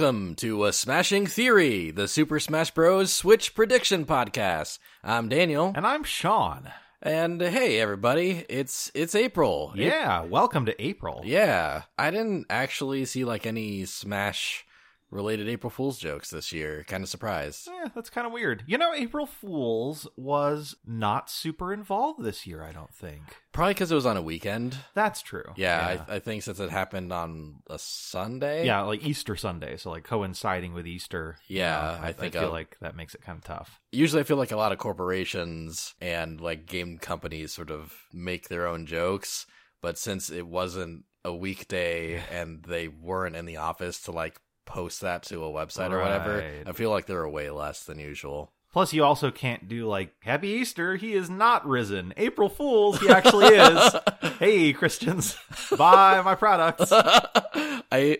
Welcome to a Smashing Theory, the Super Smash Bros. Switch Prediction Podcast. I'm Daniel, And I'm Sean. and uh, hey everybody, it's it's April. It- Yeah, welcome to April. yeah. I didn't actually see like any Smash related April Fool's jokes this year. Kind of surprised. Eh, that's kind of weird. You know, April Fool's was not super involved this year, I don't think. Probably because it was on a weekend. That's true. Yeah, I, I think since it happened on a Sunday. yeah, like Easter Sunday, so like coinciding with Easter. Yeah, you know, I think I feel I'll- like that makes it kind of tough. usually I feel like a lot of corporations and like game companies sort of make their own jokes, but since it wasn't a weekday and they weren't in the office to like post that to a website or whatever, I feel like there are way less than usual. Plus, you also can't do like Happy Easter. He is not risen. April Fools. He actually is. hey, Christians, buy my products. I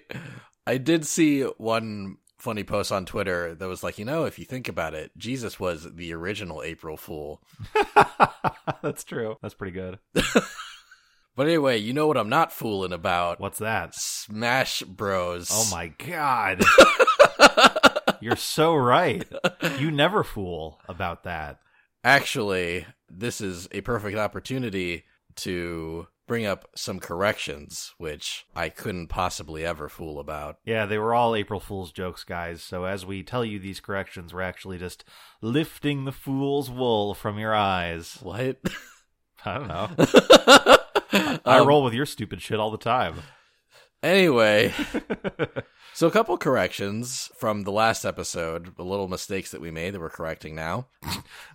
I did see one funny post on Twitter that was like, you know, if you think about it, Jesus was the original April Fool. That's true. That's pretty good. But anyway, you know what I'm not fooling about? What's that? Smash Bros. Oh my god. You're so right. You never fool about that. Actually, this is a perfect opportunity to bring up some corrections, which I couldn't possibly ever fool about. Yeah, they were all April Fool's jokes, guys. So as we tell you these corrections, we're actually just lifting the fool's wool from your eyes. What? I don't know. I Um, roll with your stupid shit all the time. Anyway, so a couple corrections from the last episode, the little mistakes that we made that we're correcting now.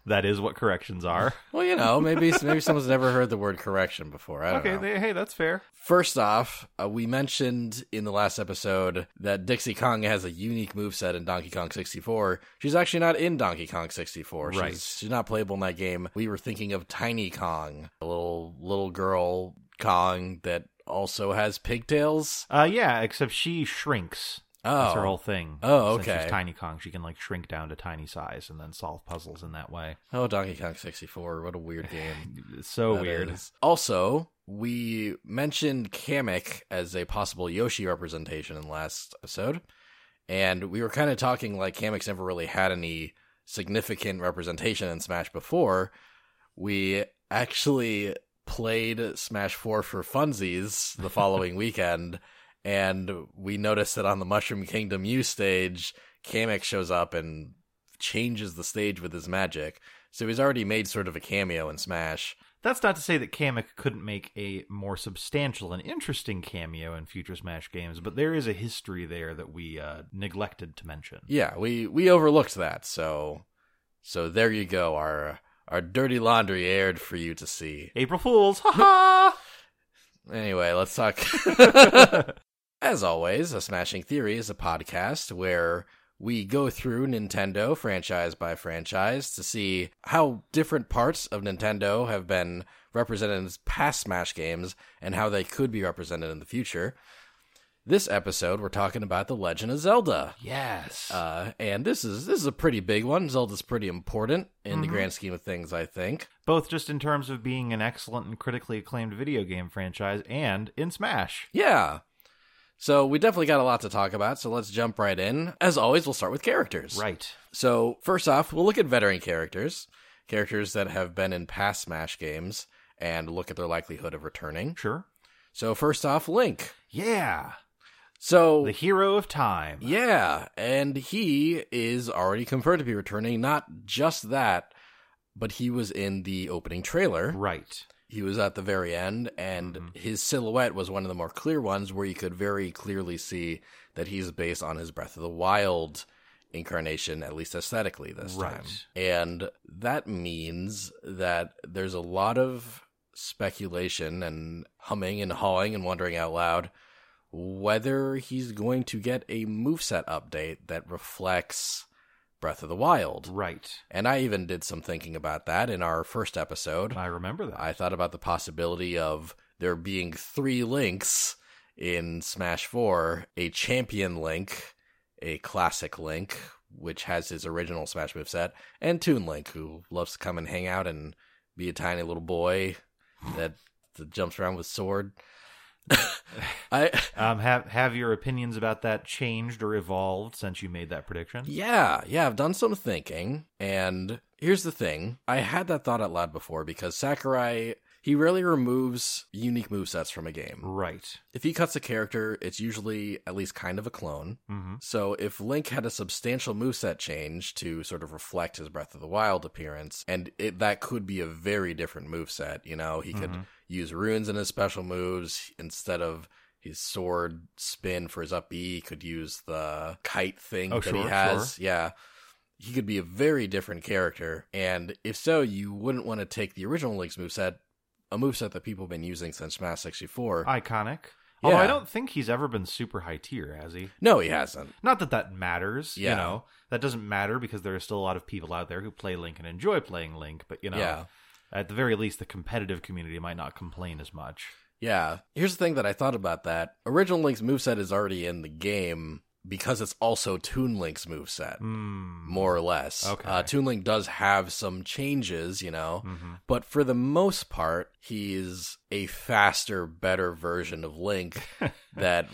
That is what corrections are. Well, you know, maybe maybe someone's never heard the word correction before. I don't Okay, know. they, hey, that's fair. First off, uh, we mentioned in the last episode that Dixie Kong has a unique moveset in Donkey Kong 64. She's actually not in Donkey Kong 64. Right. She's, she's not playable in that game. We were thinking of Tiny Kong, a little little girl Kong that also has pigtails. Uh, yeah, except she shrinks. Oh, That's her whole thing. Oh, Since okay. she's Tiny Kong, she can like shrink down to tiny size and then solve puzzles in that way. oh, Donkey Kong 64. What a weird game. So that weird. is. Also, we mentioned Kamek as a possible Yoshi representation in last episode, and we were kind of talking like Kamek's never really had any significant representation in Smash before. We actually played Smash 4 for funsies the following weekend, and we noticed that on the Mushroom Kingdom U stage, Kamek shows up and changes the stage with his magic. So he's already made sort of a cameo in Smash. That's not to say that Kamek couldn't make a more substantial and interesting cameo in future Smash games, but there is a history there that we uh, neglected to mention. Yeah, we we overlooked that. So so there you go. Our our dirty laundry aired for you to see. April Fools! Ha ha! Anyway, let's talk. As always, a Smashing Theory is a podcast where we go through Nintendo franchise by franchise to see how different parts of Nintendo have been represented in past Smash games and how they could be represented in the future. This episode, we're talking about The Legend of Zelda. Yes. Uh, and this is this is a pretty big one. Zelda's pretty important in the Mhm. grand scheme of things, I think. Both just in terms of being an excellent and critically acclaimed video game franchise and in Smash. Yeah. So we definitely got a lot to talk about, so let's jump right in. As always, we'll start with characters. Right. So first off, we'll look at veteran characters, characters that have been in past Smash games, and look at their likelihood of returning. Sure. So first off, Link. Yeah. So The hero of time. Yeah, and he is already confirmed to be returning. Not just that, but he was in the opening trailer. Right. He was at the very end, and Mhm. his silhouette was one of the more clear ones where you could very clearly see that he's based on his Breath of the Wild incarnation, at least aesthetically this Right. time. And that means that there's a lot of speculation and humming and hawing and wondering out loud whether he's going to get a moveset update that reflects Breath of the Wild. Right. And I even did some thinking about that in our first episode. I remember that. I thought about the possibility of there being three links in Smash 4 a champion link, a classic link, which has his original Smash moveset, and Toon Link, who loves to come and hang out and be a tiny little boy that, that jumps around with sword. I Um, have have your opinions about that changed or evolved since you made that prediction? Yeah, yeah, I've done some thinking, and here's the thing. I had that thought out loud before because Sakurai, he rarely removes unique movesets from a game. Right. If he cuts a character, it's usually at least kind of a clone. Mm-hmm. So if Link had a substantial moveset change to sort of reflect his Breath of the Wild appearance, and it, that could be a very different moveset, you know, he could Mhm. Use runes in his special moves instead of his sword spin for his up B, he could use the kite thing Oh, that he sure, has. Yeah. He could be a very different character. And if so, you wouldn't want to take the original Link's moveset, a moveset that people have been using since Smash 64. Iconic. Although I don't think he's ever been super high tier, has he? no, he hasn't. Not that that matters. Yeah. You know, that doesn't matter because there are still a lot of people out there who play Link and enjoy playing Link. But you know, Yeah. At the very least, the competitive community might not complain as much. Yeah. Here's the thing that I thought about that. Original Link's moveset is already in the game because it's also Toon Link's moveset, Mm. more or less. Okay. Uh, Toon Link does have some changes, you know, hmm but for the most part, he's a faster, better version of Link that,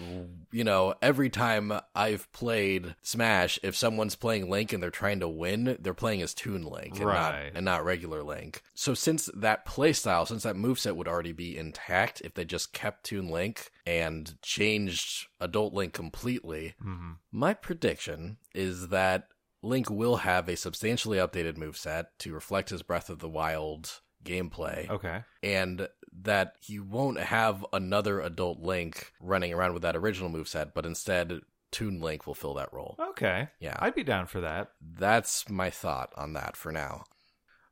you know, every time I've played Smash, if someone's playing Link and they're trying to win, they're playing as Toon Link and, not, Right. and not regular Link. So since that playstyle, since that moveset would already be intact, if they just kept Toon Link and changed Adult Link completely, hmm my prediction is that Link will have a substantially updated moveset to reflect his Breath of the Wild gameplay, Okay. and that he won't have another adult Link running around with that original moveset, but instead Toon Link will fill that role. Okay. Yeah. I'd be down for that. That's my thought on that for now.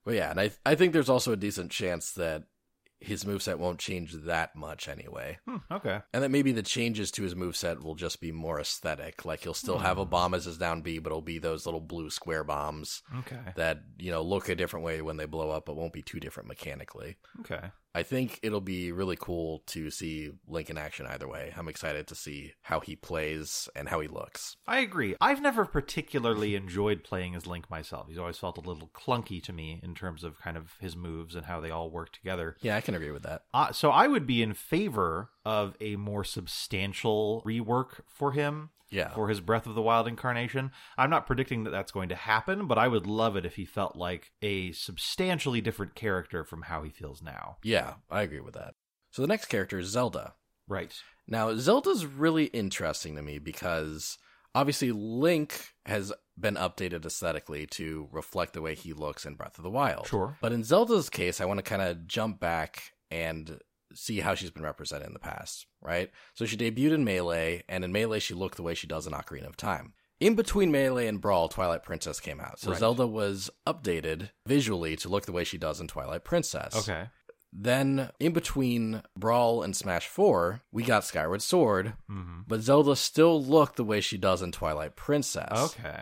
But yeah, and I I think there's also a decent chance that his moveset won't change that much anyway. Hmm, okay. And that maybe the changes to his moveset will just be more aesthetic. Like he'll still have a Hmm. bomb as his down B, but it'll be those little blue square bombs Okay. that, you know, look a different way when they blow up, but won't be too different mechanically. Okay. I think it'll be really cool to see Link in action either way. I'm excited to see how he plays and how he looks. I agree. I've never particularly enjoyed playing as Link myself. He's always felt a little clunky to me in terms of kind of his moves and how they all work together. Yeah, I can agree with that. Uh, so I would be in favor of a more substantial rework for him Yeah. for his Breath of the Wild incarnation. I'm not predicting that that's going to happen, but I would love it if he felt like a substantially different character from how he feels now. Yeah, I agree with that. So the next character is Zelda. Right. Now, Zelda's really interesting to me because obviously Link has been updated aesthetically to reflect the way he looks in Breath of the Wild. Sure. But in Zelda's case, I want to kind of jump back and see how she's been represented in the past, right? So she debuted in Melee, and in Melee, she looked the way she does in Ocarina of Time. In between Melee and Brawl, Twilight Princess came out. So Right. Zelda was updated visually to look the way she does in Twilight Princess. Okay. Then, in between Brawl and Smash 4, we got Skyward Sword, hmm but Zelda still looked the way she does in Twilight Princess. Okay.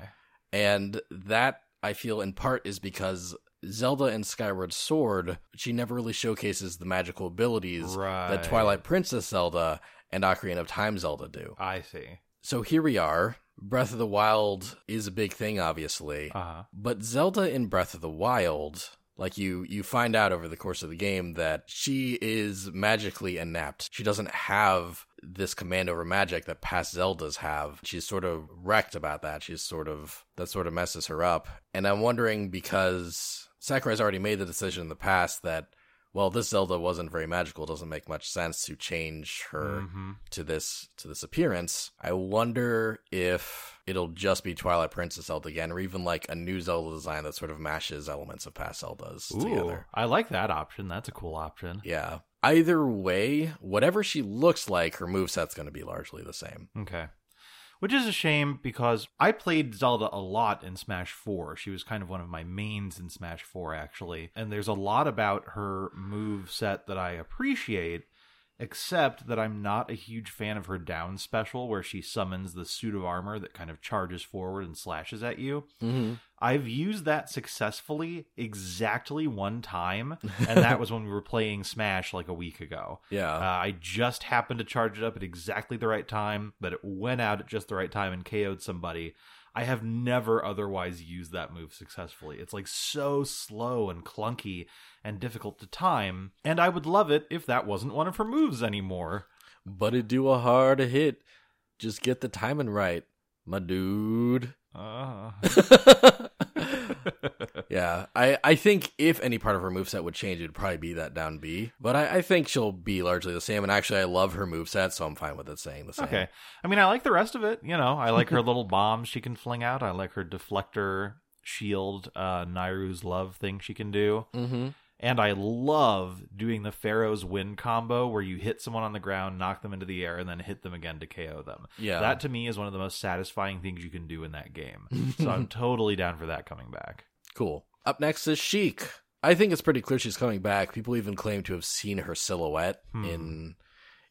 And that, I feel, in part is because Zelda and Skyward Sword, she never really showcases the magical abilities Right. that Twilight Princess Zelda and Ocarina of Time Zelda do. I see. So here we are. Breath of the Wild is a big thing, obviously. Uh huh. But Zelda in Breath of the Wild, like you you find out over the course of the game that she is magically inept. She doesn't have this command over magic that past Zeldas have. She's sort of wrecked about that. She's sort of that sort of messes her up. And I'm wondering because Sakurai's already made the decision in the past that well, this Zelda wasn't very magical. It doesn't make much sense to change her hmm to this to this appearance. I wonder if it'll just be Twilight Princess Zelda again, or even like a new Zelda design that sort of mashes elements of past Zeldas Ooh, together. I like that option. That's a cool option. Yeah. Either way, whatever she looks like, her moveset's going to be largely the same. Okay. Which is a shame because I played Zelda a lot in Smash 4. She was kind of one of my mains in Smash 4, actually. And there's a lot about her move set that I appreciate, except that I'm not a huge fan of her down special where she summons the suit of armor that kind of charges forward and slashes at you. Mm-hmm. I've used that successfully exactly one time, and that was when we were playing Smash like a week ago. Yeah. Uh, I just happened to charge it up at exactly the right time, but it went out at just the right time and KO'd somebody. I have never otherwise used that move successfully. It's like so slow and clunky and difficult to time, and I would love it if that wasn't one of her moves anymore. but it do a hard hit. Just get the timing right, my dude. Uh. yeah, I, I think if any part of her moveset would change, it'd probably be that down B. But I, I think she'll be largely the same. And actually, I love her moveset, so I'm fine with it saying the same. Okay. I mean, I like the rest of it. You know, I like her little bombs she can fling out. I like her deflector shield, uh, Nayru's love thing she can do. Mm-hmm. And I love doing the Farore's Wind combo where you hit someone on the ground, knock them into the air, and then hit them again to KO them. Yeah. That to me is one of the most satisfying things you can do in that game. so I'm totally down for that coming back. Cool. Up next is Sheik. I think it's pretty clear she's coming back. People even claim to have seen her silhouette Hmm. in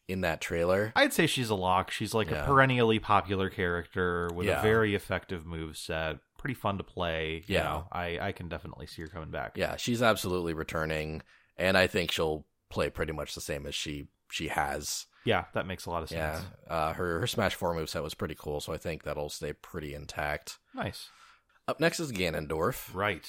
in that trailer. I'd say she's a lock. She's like Yeah. a perennially popular character with Yeah. a very effective move set. Pretty fun to play. You Yeah. know, I, I can definitely see her coming back. Yeah, she's absolutely returning, and I think she'll play pretty much the same as she she has. Yeah, that makes a lot of sense. Yeah, uh, her her Smash Four moveset was pretty cool, so I think that'll stay pretty intact. Nice. Up next is Ganondorf, Right.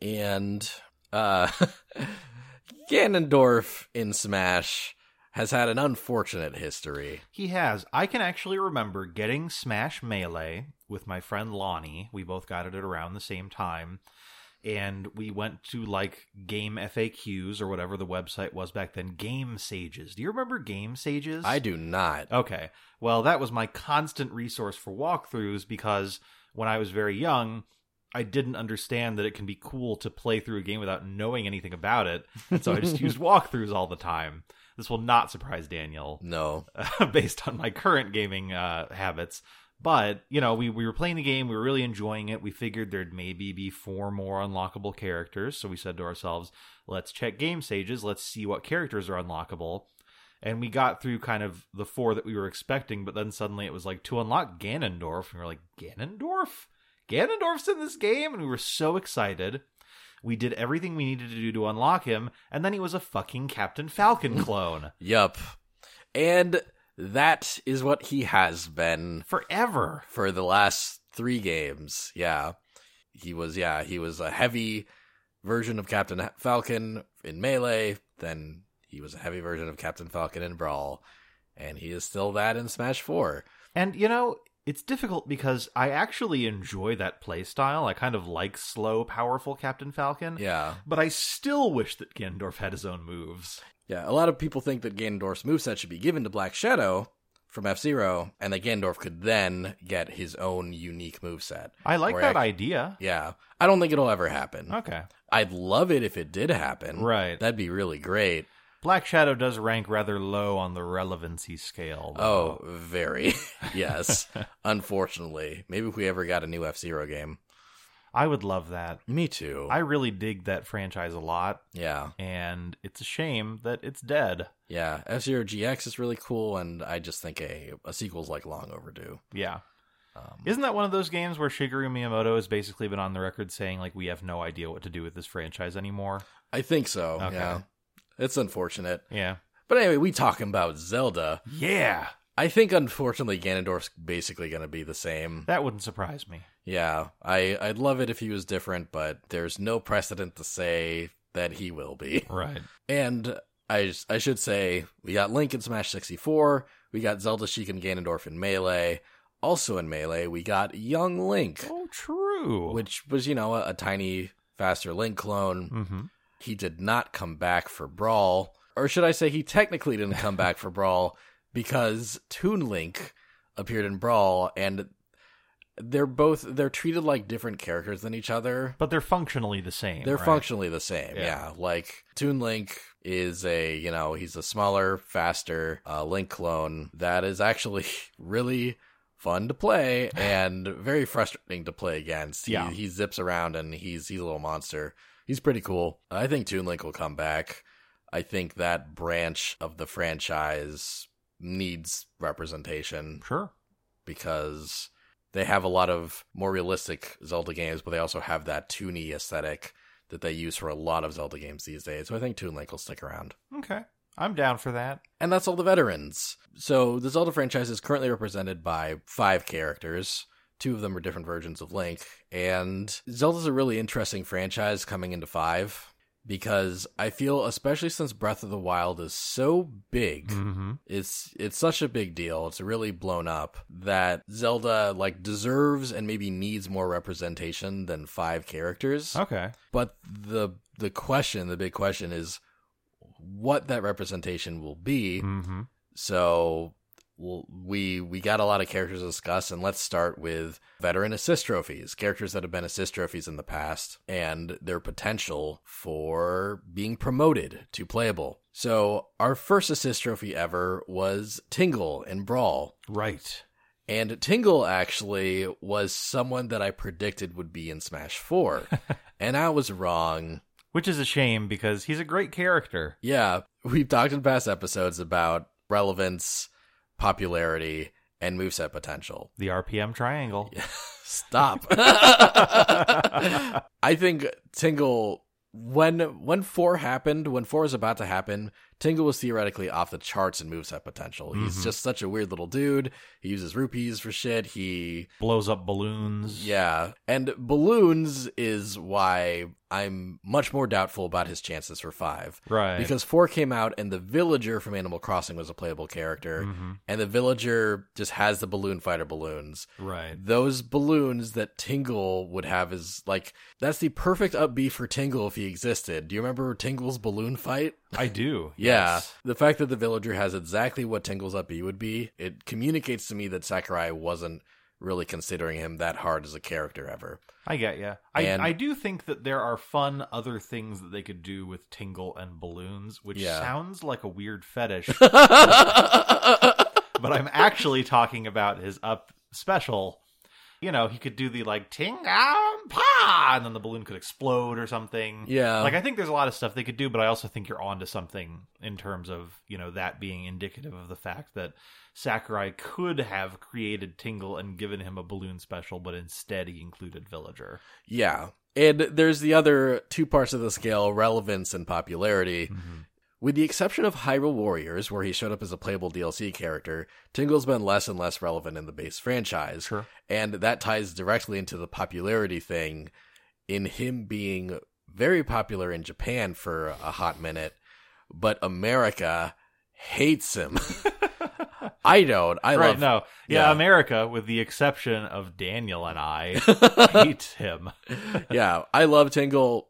and uh, Ganondorf in Smash has had an unfortunate history. He has. I can actually remember getting Smash Melee with my friend Lonnie. We both got it at around the same time. And we went to like game FAQs or whatever the website was back then. Game Sages. Do you remember Game Sages? I do not. Okay. Well, that was my constant resource for walkthroughs because when I was very young, I didn't understand that it can be cool to play through a game without knowing anything about it. And so I just used walkthroughs all the time. This will not surprise Daniel No. based on my current gaming uh, habits. But, you know, we, we were playing the game, we were really enjoying it. We figured there'd maybe be four more unlockable characters. So we said to ourselves, let's check game sages, let's see what characters are unlockable. And we got through kind of the four that we were expecting, but then suddenly it was like to unlock Ganondorf. And we were like, Ganondorf? Ganondorf's in this game? And we were so excited. We did everything we needed to do to unlock him, and then he was a fucking Captain Falcon clone. Yup. And that is what he has been Forever. for the last three games. Yeah. He was, yeah, he was a heavy version of Captain Falcon in Melee. Then he was a heavy version of Captain Falcon in Brawl. And he is still that in Smash 4. And you know, it's difficult because I actually enjoy that playstyle. I kind of like slow, powerful Captain Falcon. Yeah. But I still wish that Ganondorf had his own moves. Yeah. A lot of people think that Ganondorf's moveset should be given to Black Shadow from F Zero, and that Ganondorf could then get his own unique moveset. I like that idea. Yeah. I don't think it'll ever happen. Okay. I'd love it if it did happen. Right. That'd be really great. Black Shadow does rank rather low on the relevancy scale. Oh, very. yes. Unfortunately. Maybe if we ever got a new F Zero game. I would love that. Me too. I really dig that franchise a lot, yeah. and it's a shame that it's dead. Yeah. F Zero GX is really cool, and I just think a, a sequel's like long overdue. Yeah. Um, Isn't that one of those games where Shigeru Miyamoto has basically been on the record saying like we have no idea what to do with this franchise anymore? I think so. Okay. Yeah. It's unfortunate. Yeah. But anyway, we talking about Zelda. Yeah. I think unfortunately Ganondorf's basically going to be the same. That wouldn't surprise me. Yeah, I I'd love it if he was different, but there's no precedent to say that he will be. Right. And I I should say we got Link in Smash 64, we got Zelda Sheik and Ganondorf in Melee. Also in Melee, we got Young Link, Oh, true. which was you know a, a tiny faster Link clone. mm-hmm. He did not come back for Brawl, or should I say he technically didn't come back for Brawl because Toon Link appeared in Brawl and they're both they're treated like different characters than each other. But they're functionally the same. They're right? functionally the same, Yeah. yeah. Like Toon Link is a you know he's a smaller, faster uh, Link clone that is actually really fun to play and very frustrating to play against. He, Yeah. he zips around and he's he's a little monster. He's pretty cool. I think Toon Link will come back. I think that branch of the franchise needs representation Sure. because they have a lot of more realistic Zelda games, but they also have that toony aesthetic that they use for a lot of Zelda games these days. So I think Toon Link will stick around. Okay. I'm down for that. And that's all the veterans. So the Zelda franchise is currently represented by five characters. Two of them are different versions of Link. And Zelda's a really interesting franchise coming into five. because I feel, especially since Breath of the Wild is so big, Mm-hmm. it's it's such a big deal. It's really blown up that Zelda like deserves and maybe needs more representation than five characters. Okay. But the the question, the big question is what that representation will be. Mm-hmm. So well, we we got a lot of characters to discuss, and let's start with veteran assist trophies, characters that have been assist trophies in the past, and their potential for being promoted to playable. So our first assist trophy ever was Tingle in Brawl. Right. And Tingle actually was someone that I predicted would be in Smash 4. and I was wrong. Which is a shame because he's a great character. Yeah, we've talked in past episodes about relevance, popularity, and moveset potential. The RPM triangle. Stop. I think Tingle when when four happened, when four was about to happen, Tingle was theoretically off the charts in moveset potential. He's Mhm. just such a weird little dude. He uses rupees for shit. He Blows up balloons. yeah, and balloons is why I'm much more doubtful about his chances for five. Right. Because four came out and the villager from Animal Crossing was a playable character, Mhm. and the villager just has the balloon fighter balloons. Right. Those balloons that Tingle would have is like that's the perfect up B for Tingle if he existed. Do you remember Tingle's balloon fight? I do. Yeah. yes. The fact that the villager has exactly what Tingle's up B would be, it communicates to me that Sakurai wasn't really considering him that hard as a character ever. I get you. I, And- I do think that there are fun other things that they could do with Tingle and balloons, which Yeah. sounds like a weird fetish, but I'm actually talking about his up special. You know, he could do the like ting um, pa, and then the balloon could explode or something. Yeah, like I think there's a lot of stuff they could do, but I also think you're onto something in terms of you know that being indicative of the fact that Sakurai could have created Tingle and given him a balloon special, but instead he included Villager. yeah. And there's the other two parts of the scale, relevance and popularity. With the exception of Hyrule Warriors, where he showed up as a playable DLC character, Tingle's been less and less relevant in the base franchise. Sure. And that ties directly into the popularity thing in him being very popular in Japan for a hot minute, but America hates him. I don't. I right? love No, yeah, yeah. America, with the exception of Daniel and I, hate him. yeah, I love Tingle,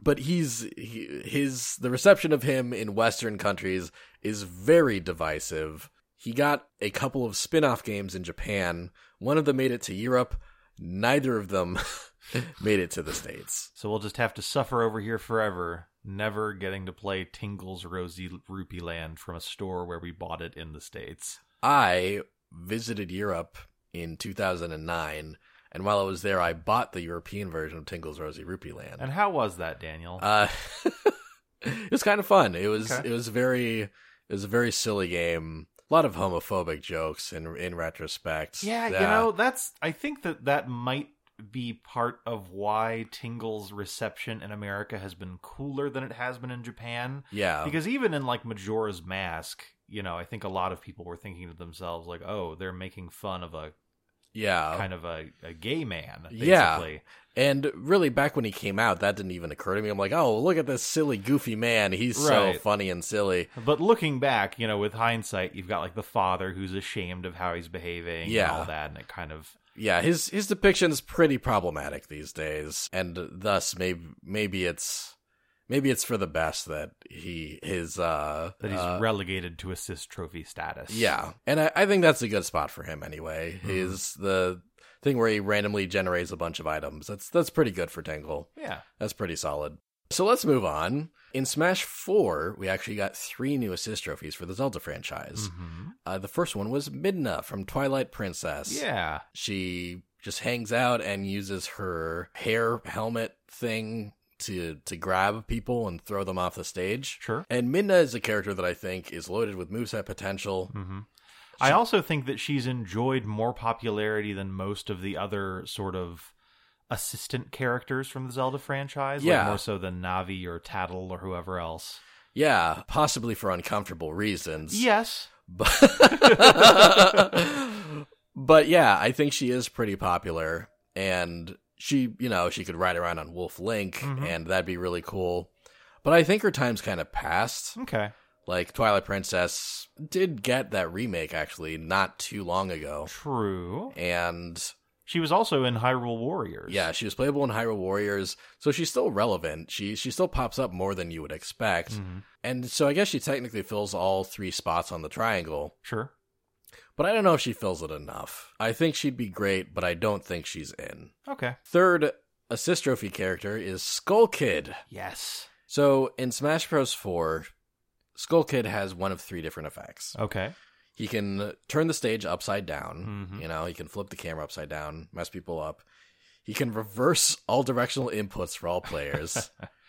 but he's he, his the reception of him in Western countries is very divisive. He got a couple of spin-off games in Japan. One of them made it to Europe. Neither of them made it to the states. So we'll just have to suffer over here forever, never getting to play Tingle's Rosy Rupee Land from a store where we bought it in the states. I visited Europe in 2009, and while I was there, I bought the European version of Tingle's Rosy Rupee Land. And how was that, Daniel? Uh, it was kind of fun. It was Okay. it was very it was a very silly game. A lot of homophobic jokes in in retrospect. Yeah, you know, that's I think that that might be part of why Tingle's reception in America has been cooler than it has been in Japan yeah, because even in like Majora's Mask, you know, I think a lot of people were thinking to themselves like, "Oh, they're making fun of a yeah. kind of a, a gay man." Basically. Yeah. And really, back when he came out, that didn't even occur to me. I'm like, oh, look at this silly, goofy man. He's so funny and silly. But looking back, you know, with hindsight, you've got like the father who's ashamed of how he's behaving Yeah. and all that, and it kind of Yeah, his his depiction is pretty problematic these days, and thus maybe maybe it's maybe it's for the best that he his uh that he's uh, relegated to assist trophy status. Yeah, and I, I think that's a good spot for him anyway. Mhm. His the thing where he randomly generates a bunch of items. That's that's pretty good for Tingle. Yeah. That's pretty solid. So let's move on. In Smash 4, we actually got three new assist trophies for the Zelda franchise. Mhm. Uh, the first one was Midna from Twilight Princess. Yeah. She just hangs out and uses her hair helmet thing to to grab people and throw them off the stage. Sure. And Midna is a character that I think is loaded with moveset potential. hmm I also think that she's enjoyed more popularity than most of the other sort of assistant characters from the Zelda franchise. like Yeah. more so than Navi or Tatl or whoever else. Yeah, possibly for uncomfortable reasons. Yes. But, but yeah, I think she is pretty popular and she, you know, she could ride around on Wolf Link Mhm. and that'd be really cool. but I think her time's kind of passed. Okay. Like Twilight Princess did get that remake actually not too long ago. True. And She was also in Hyrule Warriors. yeah, she was playable in Hyrule Warriors, so she's still relevant. She she still pops up more than you would expect. Mhm. And so I guess she technically fills all three spots on the triangle, Sure. But I don't know if she fills it enough. I think she'd be great, but I don't think she's in. Okay. Third assist trophy character is Skull Kid. Yes. So in Smash Bros. 4, Skull Kid has one of three different effects. Okay. He can turn the stage upside down. Mhm. You know, he can flip the camera upside down, mess people up. He can reverse all directional inputs for all players.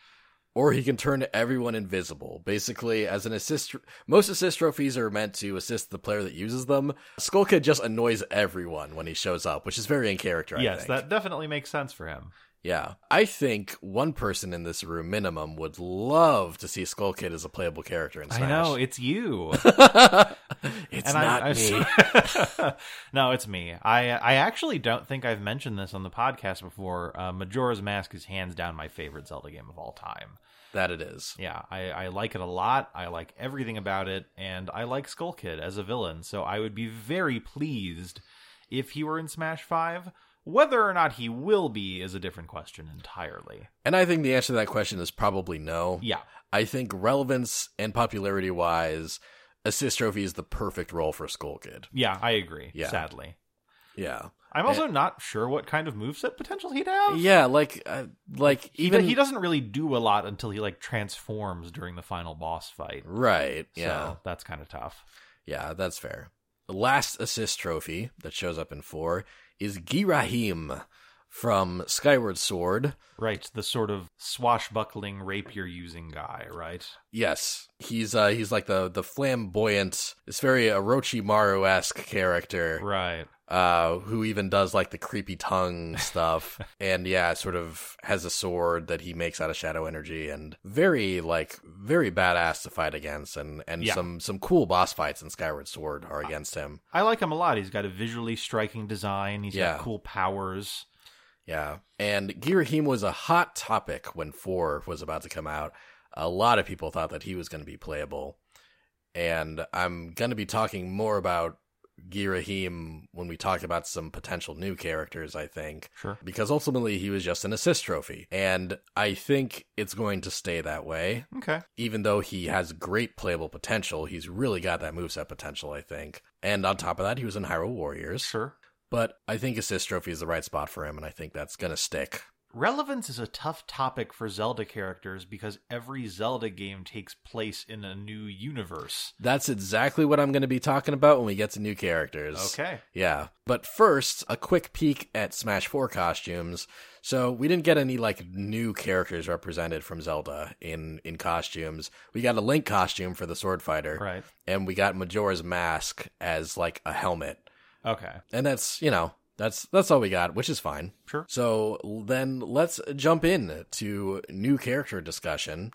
or he can turn everyone invisible. Basically, as an assist, most assist trophies are meant to assist the player that uses them. Skull Kid just annoys everyone when he shows up, which is very in character. I yes, think. that definitely makes sense for him. Yeah. I think one person in this room minimum would love to see Skull Kid as a playable character in Smash. I know it's you. it's And not I, me. no, it's me. I I actually don't think I've mentioned this on the podcast before. Uh, Majora's Mask is hands down my favorite Zelda game of all time. that it is. Yeah, I, I like it a lot. I like everything about it, and I like Skull Kid as a villain. So I would be very pleased if he were in Smash Five. Whether or not he will be is a different question entirely. And I think the answer to that question is probably no. Yeah, I think relevance and popularity wise, Assist Trophy is the perfect role for Skull Kid. yeah, I agree. Yeah. Sadly, Yeah. I'm also not sure what kind of moveset potential he'd have. Yeah, like uh, like Even even he doesn't really do a lot until he like transforms during the final boss fight. Right. Yeah. That's kind of tough. Yeah, that's fair. The last assist trophy that shows up in 4 is Girahim from Skyward Sword. Right, the sort of swashbuckling rapier using guy, right? Yes, he's uh he's like the the flamboyant, this very Orochimaru esque character, Right. Uh, who even does like the creepy tongue stuff, and yeah, sort of has a sword that he makes out of shadow energy, and very like very badass to fight against, and and Yeah. some some cool boss fights in Skyward Sword are against him. I like him a lot. He's got a visually striking design. He's Yeah. got cool powers. Yeah, and Girahim was a hot topic when four was about to come out. A lot of people thought that he was going to be playable, and I'm going to be talking more about Girahim when we talk about some potential new characters. I think Sure. because ultimately he was just an assist trophy, and I think it's going to stay that way. Okay. Even though he has great playable potential, he's really got that moveset potential. I think, and on top of that, he was in Hyrule Warriors. Sure. But I think assist trophy is the right spot for him, and I think that's going to stick. Relevance is a tough topic for Zelda characters because every Zelda game takes place in a new universe. That's exactly what I'm going to be talking about when we get to new characters. Okay. Yeah. But first, a quick peek at Smash 4 costumes. So, we didn't get any like new characters represented from Zelda in in costumes. We got a Link costume for the sword fighter Right. and we got Majora's mask as like a helmet. Okay. And that's, you know, that's that's all we got, which is fine. Sure. So then let's jump in to new character discussion.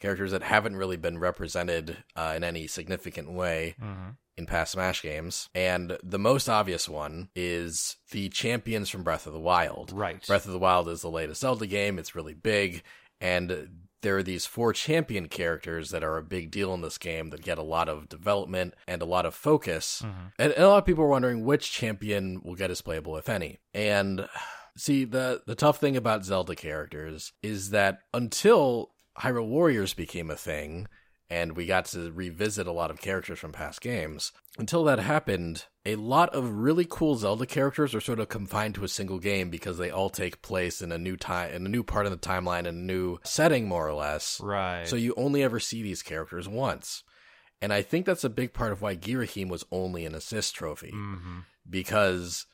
Characters that haven't really been represented uh, in any significant way hmm in past Smash games. And the most obvious one is the champions from Breath of the Wild. Right. Breath of the Wild is the latest Zelda game, it's really big. And there are these four champion characters that are a big deal in this game that get a lot of development and a lot of focus. Mhm. And, and a lot of people are wondering which champion will get as playable, if any. And see, the the tough thing about Zelda characters is that until Hyrule Warriors became a thing, and we got to revisit a lot of characters from past games. Until that happened, a lot of really cool Zelda characters are sort of confined to a single game because they all take place in a new time, in a new part of the timeline, in a new setting, more or less. Right. So you only ever see these characters once. And I think that's a big part of why Girahim was only an assist trophy. hmm Because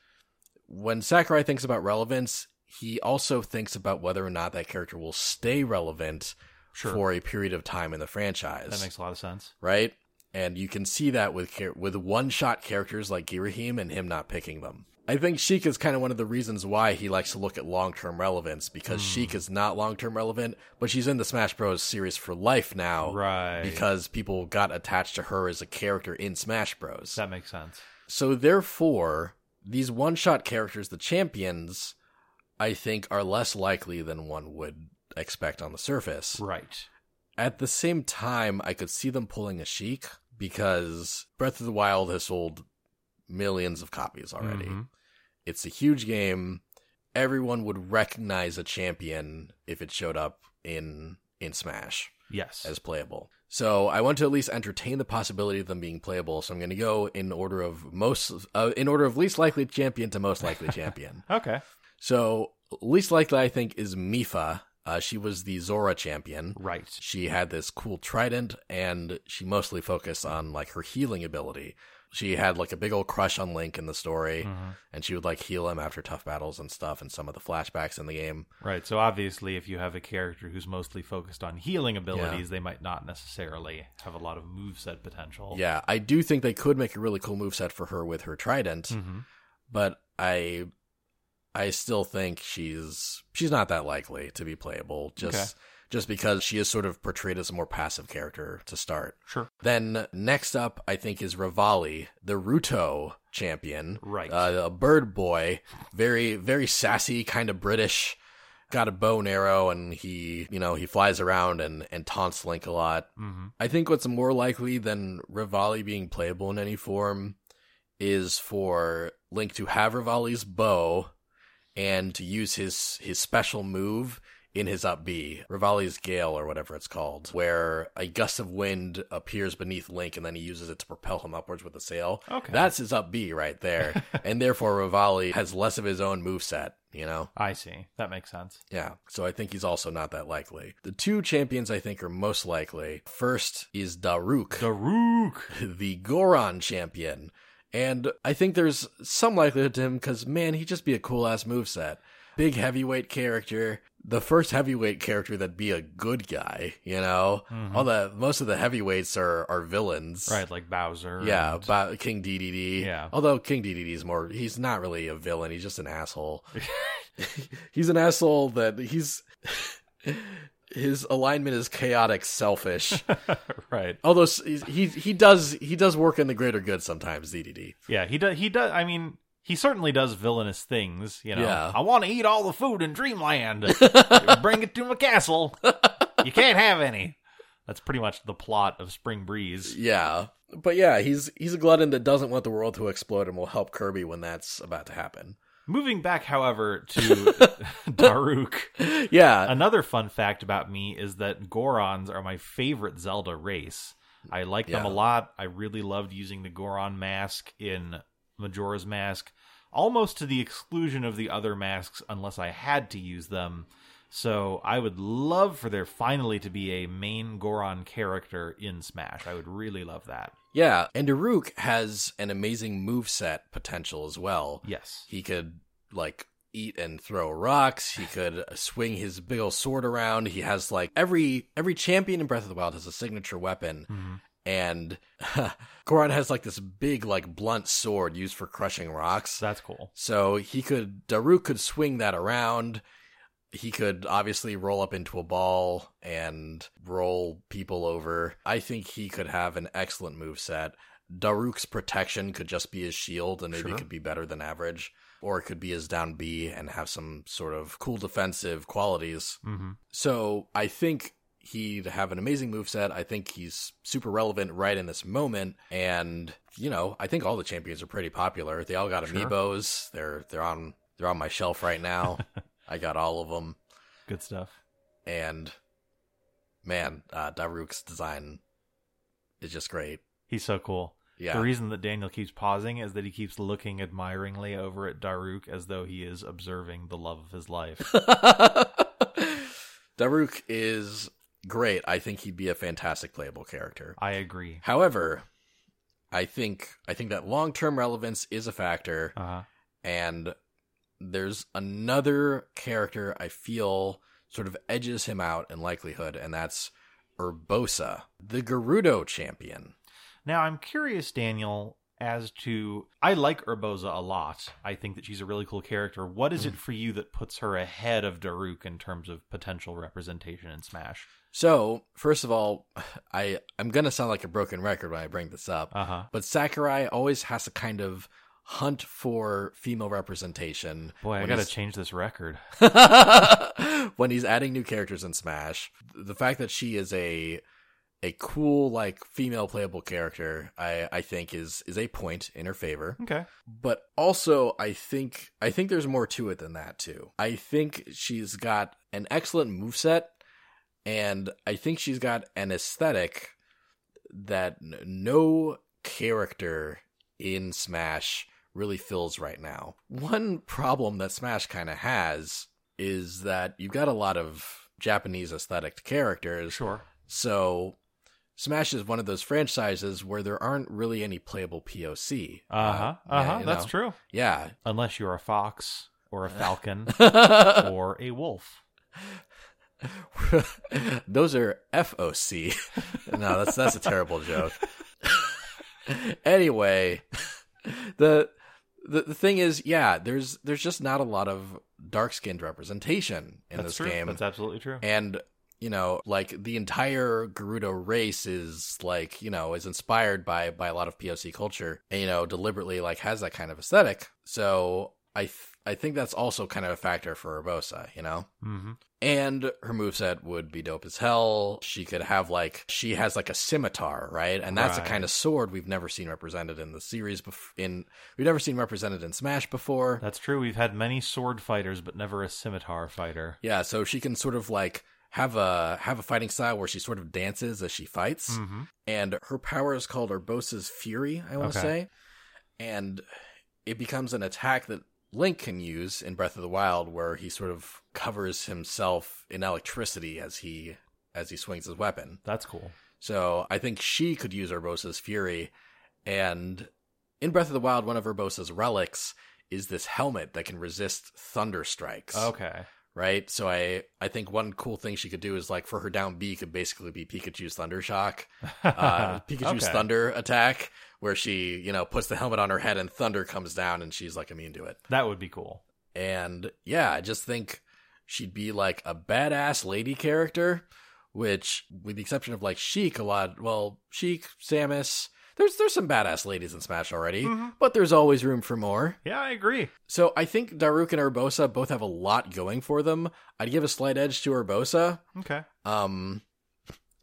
when Sakurai thinks about relevance, he also thinks about whether or not that character will stay relevant Sure. for a period of time in the franchise. that makes a lot of sense. right? And you can see that with with one shot characters like Girahim and him not picking them. I think Sheik is kind of one of the reasons why he likes to look at long term relevance because hmm. Sheik is not long term relevant, but she's in the Smash Bros. series for life now Right. because people got attached to her as a character in Smash Bros. that makes sense. So therefore, these one shot characters, the champions, I think are less likely than one would expect on the surface. Right. At the same time, I could see them pulling a Sheik because Breath of the Wild has sold millions of copies already. Mhm. It's a huge game. Everyone would recognize a champion if it showed up in in Smash Yes. as playable. So I want to at least entertain the possibility of them being playable. So I'm going to go in order of most, uh, in order of least likely champion to most likely champion. okay. So least likely, I think, is Mipha. Uh, she was the Zora champion. Right. She had this cool trident, and she mostly focused on like her healing ability. She had like a big old crush on Link in the story, Mhm. and she would like heal him after tough battles and stuff, and some of the flashbacks in the game. Right. So obviously, if you have a character who's mostly focused on healing abilities, they might not necessarily have a lot of moveset potential. Yeah, I do think they could make a really cool moveset for her with her trident, hmm but I I still think she's she's not that likely to be playable just Okay. just because she is sort of portrayed as a more passive character to start. Sure. Then next up I think is Revali, the Rito champion. Right. Uh, a bird boy, very very sassy, kind of British. Got a bow and arrow and he, you know, he flies around and and taunts Link a lot. hmm I think what's more likely than Revali being playable in any form is for Link to have Revali's bow and to use his his special move in his up B, Revali's Gale or whatever it's called, where a gust of wind appears beneath Link and then he uses it to propel him upwards with a sail. Okay. That's his up B right there. and therefore Revali has less of his own move set, you know? I see. That makes sense. Yeah, so I think he's also not that likely. The two champions I think are most likely. First is Daruk, Daruk. the Goron champion. And I think there's some likelihood to him because, man, he'd just be a cool ass moveset. Big heavyweight character. The first heavyweight character that'd be a good guy, you know? Mhm. All the most of the heavyweights are, are villains. Right, like Bowser. Yeah, and- King DDD. Yeah. Although King DDD is more, he's not really a villain. He's just an asshole. he's an asshole that he's, his alignment is chaotic, selfish. right. Although he he does he does work in the greater good sometimes. DDD. Yeah, he does. He does. I mean, he certainly does villainous things. You know, Yeah. I want to eat all the food in Dreamland. Bring it to my castle. you can't have any. That's pretty much the plot of Spring Breeze. Yeah, but yeah, he's he's a glutton that doesn't want the world to explode and will help Kirby when that's about to happen. Moving back, however, to Daruk. Yeah, Another fun fact about me is that Gorons are my favorite Zelda race. I like them a lot. I really loved using the Goron mask in Majora's Mask, almost to the exclusion of the other masks unless I had to use them. So I would love for there finally to be a main Goron character in Smash. I would really love that. Yeah, and Daruk has an amazing move set potential as well. Yes. He could like eat and throw rocks. He could swing his big old sword around. He has like every every champion in Breath of the Wild has a signature weapon, Mhm. and Goron has like this big like blunt sword used for crushing rocks. That's cool. So he could Daruk could swing that around. He could obviously roll up into a ball and roll people over. I think he could have an excellent move set. Daruk's protection could just be his shield and maybe Sure. it could be better than average. Or it could be his down B and have some sort of cool defensive qualities. hmm So I think he'd have an amazing moveset. I think he's super relevant right in this moment. And, you know, I think all the champions are pretty popular. They all got Sure. amiibos. They're they're on they're on my shelf right now. I got all of them. Good stuff. And man, uh Daruk's design is just great. He's so cool. Yeah. The reason that Daniel keeps pausing is that he keeps looking admiringly over at Daruk as though he is observing the love of his life. Daruk is great. I think he'd be a fantastic playable character. I agree. However, I think I think that long term relevance is a factor, Uh-huh. and there's another character I feel sort of edges him out in likelihood, and that's Urbosa, the Gerudo champion. Now, I'm curious, Daniel, as to. I like Urbosa a lot. I think that she's a really cool character. What is it for you that puts her ahead of Daruk in terms of potential representation in Smash? So, first of all, I I'm gonna sound like a broken record when I bring this up, Uh huh. but Sakurai always has to kind of hunt for female representation. Boy, I gotta he's- change this record. when he's adding new characters in Smash. The fact that she is a a cool like female playable character, I I think is is a point in her favor. Okay. But also I think I think there's more to it than that too. I think she's got an excellent moveset and I think she's got an aesthetic that no character in Smash really fills right now. One problem that Smash kind of has is that you've got a lot of Japanese aesthetic characters. Sure. So Smash is one of those franchises where there aren't really any playable POC. Uh huh. yeah, Uh huh. you That's know. true. Yeah. Unless you're a fox or a falcon or a wolf. Those are FOC. no, that's that's a terrible joke. anyway, the, the the thing is, yeah, there's there's just not a lot of dark skinned representation in That's this true. game. That's absolutely true. and you know like the entire Gerudo race is like you know is inspired by by a lot of POC culture and you know deliberately like has that kind of aesthetic so I th- I think that's also kind of a factor for Urbosa you know hmm and her moveset would be dope as hell. She could have like she has like a scimitar, right? And that's Right. a kind of sword we've never seen represented in the series bef- in we've never seen represented in Smash before. That's true. We've had many sword fighters, but never a scimitar fighter. Yeah, so she can sort of like have a have a fighting style where she sort of dances as she fights. hmm And her power is called Urbosa's Fury, I want to Okay. say. And it becomes an attack that Link can use in Breath of the Wild where he sort of covers himself in electricity as he as he swings his weapon. That's cool. So I think she could use Urbosa's Fury. And in Breath of the Wild, one of Urbosa's relics is this helmet that can resist thunder strikes Okay. right? So I I think one cool thing she could do is like for her down B could basically be Pikachu's Thunder Shock, uh, Pikachu's Okay. Thunder attack, where she you know puts the helmet on her head and thunder comes down and she's like immune to it. That would be cool. And yeah, I just think she'd be like a badass lady character, which with the exception of like Sheik, a lot well Sheik, Samus. There's there's some badass ladies in Smash already, Mhm. but there's always room for more. Yeah, I agree. So I think Daruk and Urbosa both have a lot going for them. I'd give a slight edge to Urbosa. Okay. Um,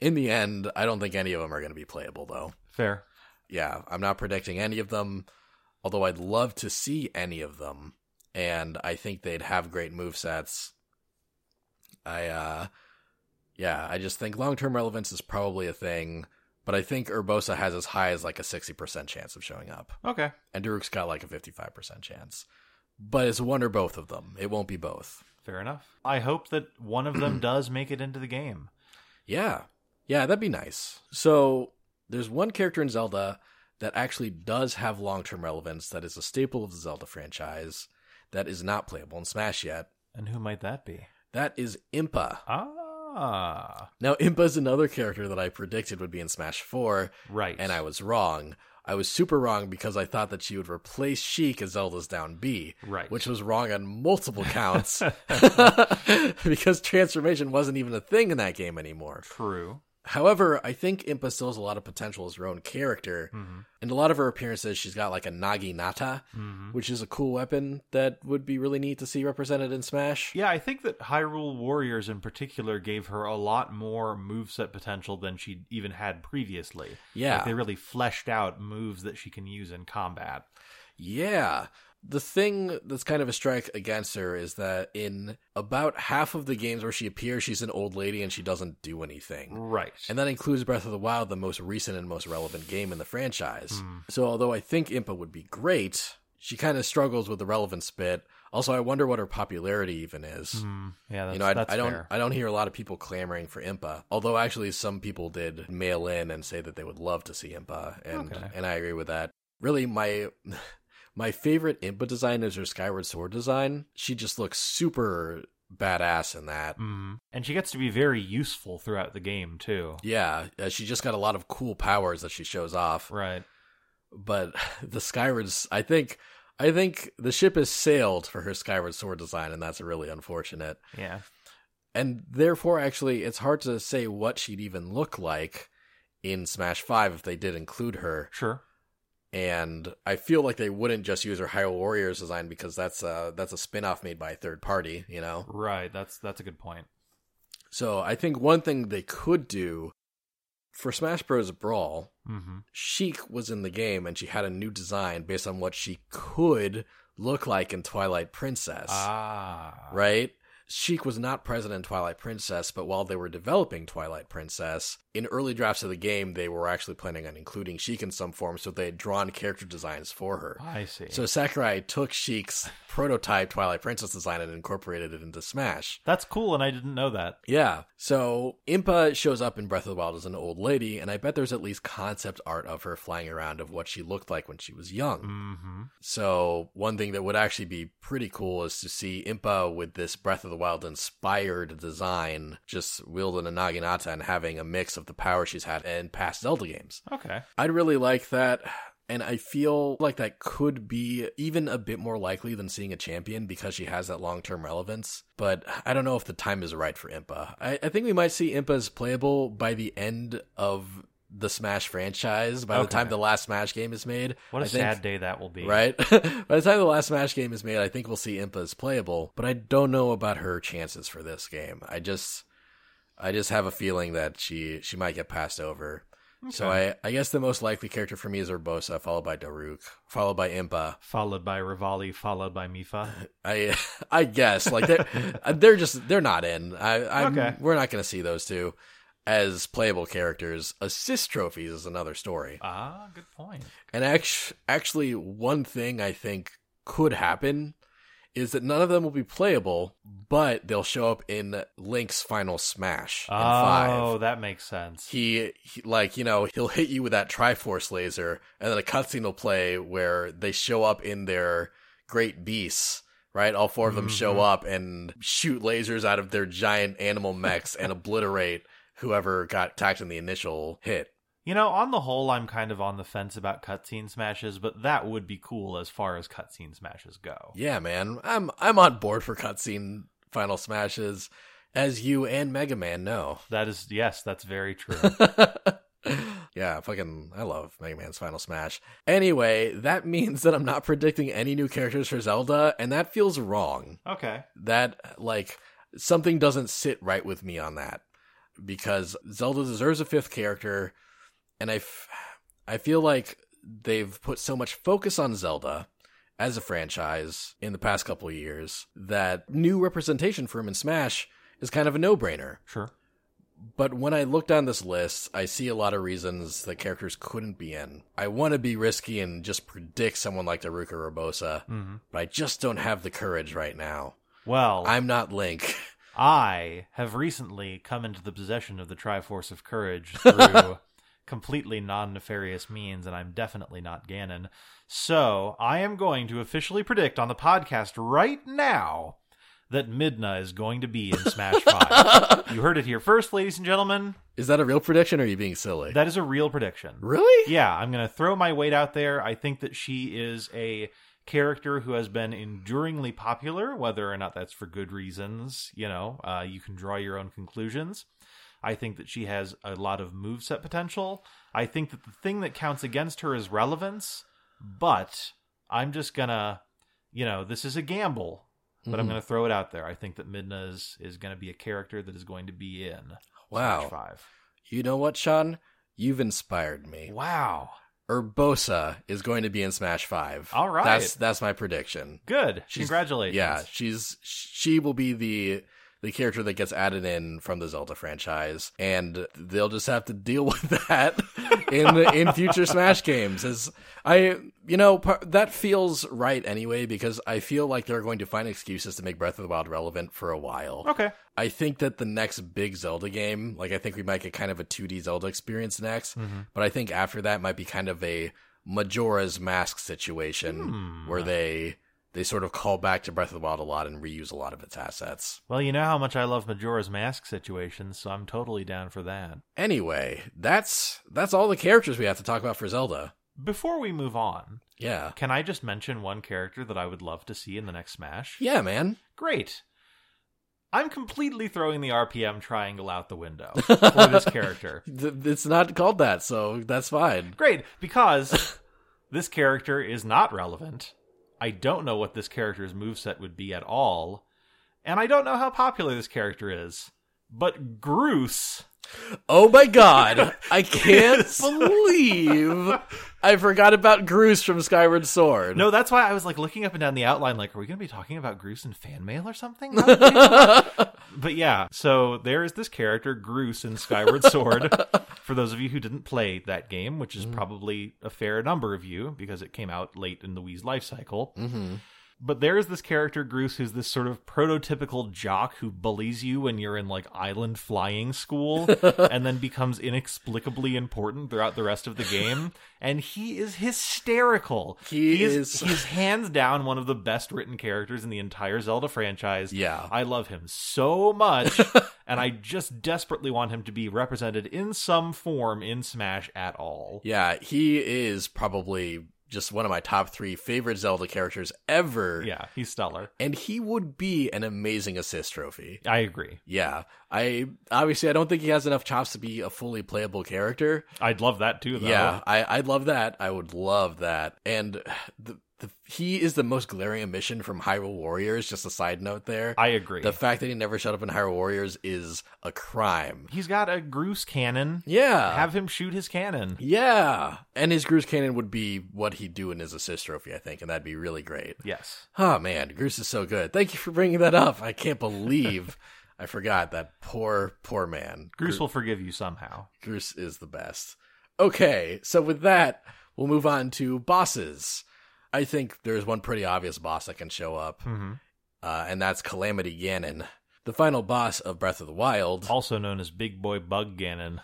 in the end, I don't think any of them are going to be playable, though. Fair. Yeah, I'm not predicting any of them, although I'd love to see any of them, and I think they'd have great movesets. I, uh, yeah, I just think long term relevance is probably a thing, but I think Urbosa has as high as like a 60% chance of showing up Okay. and Daruk's got like a 55% chance. But it's one or both of them. It won't be both. Fair enough. I hope that one of them does make it into the game. Yeah. Yeah, that'd be nice. So there's one character in Zelda that actually does have long term relevance that is a staple of the Zelda franchise that is not playable in Smash yet. And who might that be? That is Impa. Ah. Now, Impa is another character that I predicted would be in Smash 4, Right. and I was wrong. I was super wrong because I thought that she would replace Sheik as Zelda's down B. Right. which was wrong on multiple counts because transformation wasn't even a thing in that game anymore. True. However, I think Impa still has a lot of potential as her own character. hmm And a lot of her appearances, she's got like a Naginata, hmm which is a cool weapon that would be really neat to see represented in Smash. Yeah, I think that Hyrule Warriors in particular gave her a lot more moveset potential than she even had previously. Yeah. Like they really fleshed out moves that she can use in combat. Yeah. The thing that's kind of a strike against her is that in about half of the games where she appears, she's an old lady and she doesn't do anything. Right. And that includes Breath of the Wild, the most recent and most relevant game in the franchise. Hmm. So, although I think Impa would be great, she kind of struggles with the relevance bit. Also, I wonder what her popularity even is. Hmm. Yeah, that's, you know, I, I don't, fair. I don't hear a lot of people clamoring for Impa. Although, actually, some people did mail in and say that they would love to see Impa, and Okay. and I agree with that. Really, my my favorite Impa design is her Skyward Sword design. She just looks super badass in that. Mhm. And she gets to be very useful throughout the game too. Yeah, she just got a lot of cool powers that she shows off. Right. but the Skyward's I think I think the ship has sailed for her Skyward Sword design and that's really unfortunate. Yeah. And therefore actually it's hard to say what she'd even look like in Smash 5 if they did include her. Sure. And I feel like they wouldn't just use her Hyrule Warriors design because that's a that's a spin-off made by a third party, you know. Right. That's that's a good point. So I think one thing they could do for Smash Bros. Brawl, Mm-hmm. Sheik was in the game and she had a new design based on what she could look like in Twilight Princess. Ah. right? Sheik was not present in Twilight Princess, but while they were developing Twilight Princess, in early drafts of the game, they were actually planning on including Sheik in some form, so they had drawn character designs for her. I see. So Sakurai took Sheik's prototype Twilight Princess design and incorporated it into Smash. that's cool, and I didn't know that. Yeah. So Impa shows up in Breath of the Wild as an old lady, and I bet there's at least concept art of her flying around of what she looked like when she was young. Mm-hmm. So one thing that would actually be pretty cool is to see Impa with this Breath of the Wild inspired design, just wielding a Naginata and having a mix of the power she's had in past Zelda games. Okay. I'd really like that. And I feel like that could be even a bit more likely than seeing a champion because she has that long term relevance. But I don't know if the time is right for Impa. I, I think we might see Impa as playable by the end of the Smash franchise, by the time the last Smash game is made. What a I think- sad day that will be. Right? By the time the last Smash game is made, I think we'll see Impa as playable, but I don't know about her chances for this game. I just I just have a feeling that she she might get passed over. So I, I guess the most likely character for me is Urbosa, followed by Daruk, followed by Impa. Followed by Revali, followed by Mipha. I I guess like they're they're just they're not in. I I'm, Okay. we're not going to see those two as playable characters. Assist trophies is another story. Ah, good point. And act- actually, one thing I think could happen is that none of them will be playable, but they'll show up in Link's final smash in Oh, that makes sense. He, he, like, you know, he'll hit you with that Triforce laser, and then a cutscene will play where they show up in their great beasts. Right, all four of them show Mhm. up and shoot lasers out of their giant animal mechs and obliterate whoever got attacked in the initial hit. You know, on the whole, I'm kind of on the fence about cutscene smashes, but that would be cool as far as cutscene smashes go. Yeah, man, I'm I'm on board for cutscene final smashes, as you and Mega Man know. That is, yes, that's very true. yeah, fucking, I love Mega Man's final smash. Anyway, that means that I'm not predicting any new characters for Zelda, and that feels wrong. okay. That like something doesn't sit right with me on that because Zelda deserves a fifth character, and I, f- I feel like they've put so much focus on Zelda as a franchise in the past couple of years that new representation for him in Smash is kind of a no-brainer. Sure. But when I look down this list, I see a lot of reasons that characters couldn't be in. I want to be risky and just predict someone like Daruk or Urbosa, hmm but I just don't have the courage right now. Well, I'm not Link. I have recently come into the possession of the Triforce of Courage through completely non nefarious means, and I'm definitely not Ganon. So I am going to officially predict on the podcast right now that Midna is going to be in Smash 5. you heard it here first, ladies and gentlemen. Is that a real prediction or are you being silly? That is a real prediction. really? Yeah, I'm going to throw my weight out there. I think that she is a character who has been enduringly popular, whether or not that's for good reasons. You know, uh, you can draw your own conclusions. I think that she has a lot of moveset potential. I think that the thing that counts against her is relevance, but I'm just to, you know, this is a gamble. But I'm Mhm. going to throw it out there. I think that Midna is, is to be a character that is going to be in Wow. Smash 5. You know what, Sean? You've inspired me. Wow. Urbosa is going to be in Smash 5. All right. That's that's my prediction. Good. She's- Congratulations. Yeah, she's she will be the the character that gets added in from the Zelda franchise, and they'll just have to deal with that in in future Smash games. As I, you know, par- that feels right anyway because I feel like they're going to find excuses to make Breath of the Wild relevant for a while. Okay. I think that the next big Zelda game, like I think we might get kind of a 2D Zelda experience next, Mhm. but I think after that might be kind of a Majora's Mask situation Hmm. where they they sort of call back to Breath of the Wild a lot and reuse a lot of its assets. Well, you know how much I love Majora's Mask situations, so I'm totally down for that. Anyway, that's that's all the characters we have to talk about for Zelda. Before we move on, Yeah. can I just mention one character that I would love to see in the next Smash? Yeah, man. Great. I'm completely throwing the RPM triangle out the window for this character. It's not called that, so that's fine. Great, because This character is not relevant. I don't know what this character's moveset would be at all. And I don't know how popular this character is. But Groose Oh my god! I can't Yes. believe I forgot about Groose from Skyward Sword. No, that's why I was like looking up and down the outline, like, are we going to be talking about Groose in fan mail or something? but yeah, so there is this character, Groose, in Skyward Sword. For those of you who didn't play that game, which is probably a fair number of you because it came out late in the Wii's life cycle. Mm-hmm. But there is this character, Groose, who's this sort of prototypical jock who bullies you when you're in like island flying school and then becomes inexplicably important throughout the rest of the game. And he is hysterical. He is, is- he's hands down one of the best written characters in the entire Zelda franchise. Yeah. I love him so much, and I just desperately want him to be represented in some form in Smash at all. Yeah, he is probably just one of my top three favorite Zelda characters ever. Yeah, he's stellar. And he would be an amazing assist trophy. I agree. Yeah. I obviously I don't think he has enough chops to be a fully playable character. I'd love that too, though. Yeah, I I'd love that. I would love that. And the, the he is the most glaring omission from Hyrule Warriors. Just a side note there. I agree. the fact that he never showed up in Hyrule Warriors is a crime. He's got a Groose cannon. Yeah. Have him shoot his cannon. yeah. And his Groose Cannon would be what he'd do in his assist trophy, I think, and that'd be really great. Yes. Oh man, Groose is so good. Thank you for bringing that up. I can't believe I forgot that poor, poor man. Groose will forgive you somehow. Groose is the best. Okay, so with that, we'll move on to bosses. I think there's one pretty obvious boss that can show up, hmm uh, and that's Calamity Ganon, the final boss of Breath of the Wild. Also known as Big Boy Bug Ganon.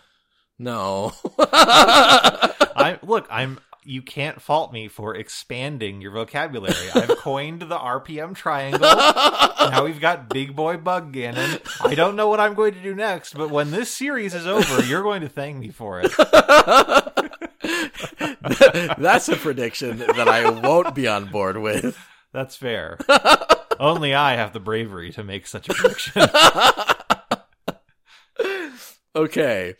No. I look, I'm you can't fault me for expanding your vocabulary. I've coined the RPM triangle. now we've got Big Boy Bug Ganon. I don't know what I'm going to do next, but when this series is over, you're going to thank me for it. That's a prediction that I won't be on board with. That's fair. Only I have the bravery to make such a prediction. Okay.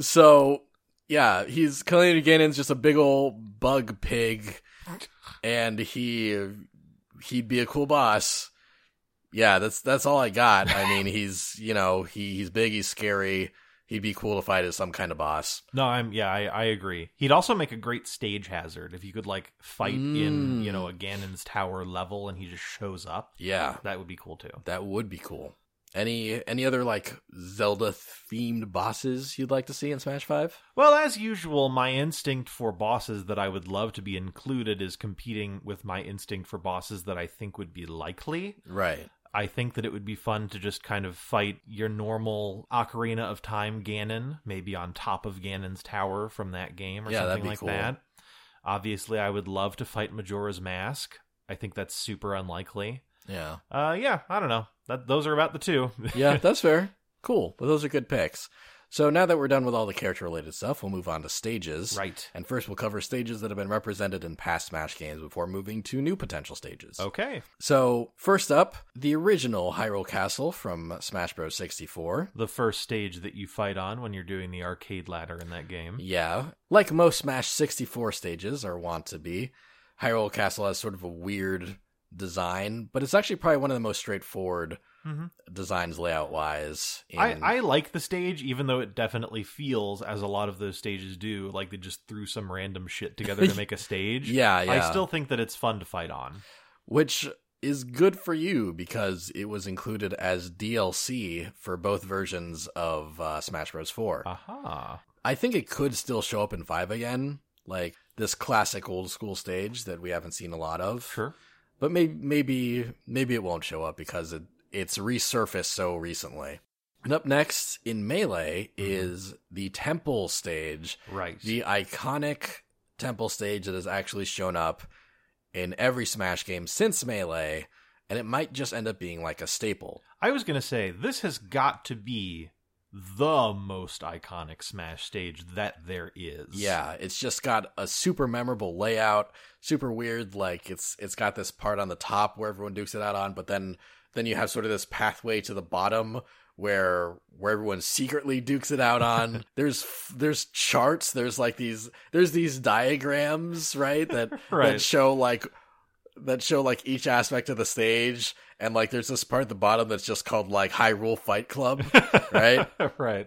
So, yeah, he's Calamity Ganon's just a big old bug pig, and he he'd be a cool boss. Yeah, that's that's all I got. I mean, he's you know he he's big, he's scary. He'd be cool to fight as some kind of boss. No, I'm yeah, I, I agree. He'd also make a great stage hazard if you could like fight in, Mm. you know, a Ganon's tower level and he just shows up. Yeah, That would be cool too. that would be cool. Any any other like Zelda themed bosses you'd like to see in Smash Five? Well, as usual, my instinct for bosses that I would love to be included is competing with my instinct for bosses that I think would be likely. Right. I think that it would be fun to just kind of fight your normal Ocarina of Time Ganon, maybe on top of Ganon's tower from that game or Yeah, something like cool. that. Obviously, I would love to fight Majora's Mask. I think that's super unlikely. Yeah. Uh, yeah, I don't know. That those are about the two. yeah, that's fair. Cool. Well, those are good picks. So now that we're done with all the character related stuff, we'll move on to stages. right. And first, we'll cover stages that have been represented in past Smash games before moving to new potential stages. Okay. So, first up, the original Hyrule Castle from Smash Bros. 64. The first stage that you fight on when you're doing the arcade ladder in that game. Yeah, like most Smash 64 stages are wont to be, Hyrule Castle has sort of a weird design, but it's actually probably one of the most straightforward Mhm. designs layout wise. I, I like the stage, even though it definitely feels, as a lot of those stages do, like they just threw some random shit together to make a stage. Yeah, yeah. I still think that it's fun to fight on. which is good for you because it was included as DLC for both versions of uh, Smash Bros. 4. Aha. I think it could still show up in 5 again, like this classic old school stage that we haven't seen a lot of. Sure. But maybe maybe maybe it won't show up because it it's resurfaced so recently. And up next in Melee mm-hmm. is the temple stage, Right. the iconic temple stage that has actually shown up in every Smash game since Melee, and it might just end up being like a staple. I was going to say, this has got to be the most iconic Smash stage that there is. Yeah, it's just got a super memorable layout, super weird. Like it's it's got this part on the top where everyone dukes it out on, but then then you have sort of this pathway to the bottom where where everyone secretly dukes it out on. there's there's charts. There's like these there's these diagrams, right? That Right. that show like that show like each aspect of the stage, and like there's this part at the bottom that's just called like Hyrule Fight Club, right? right.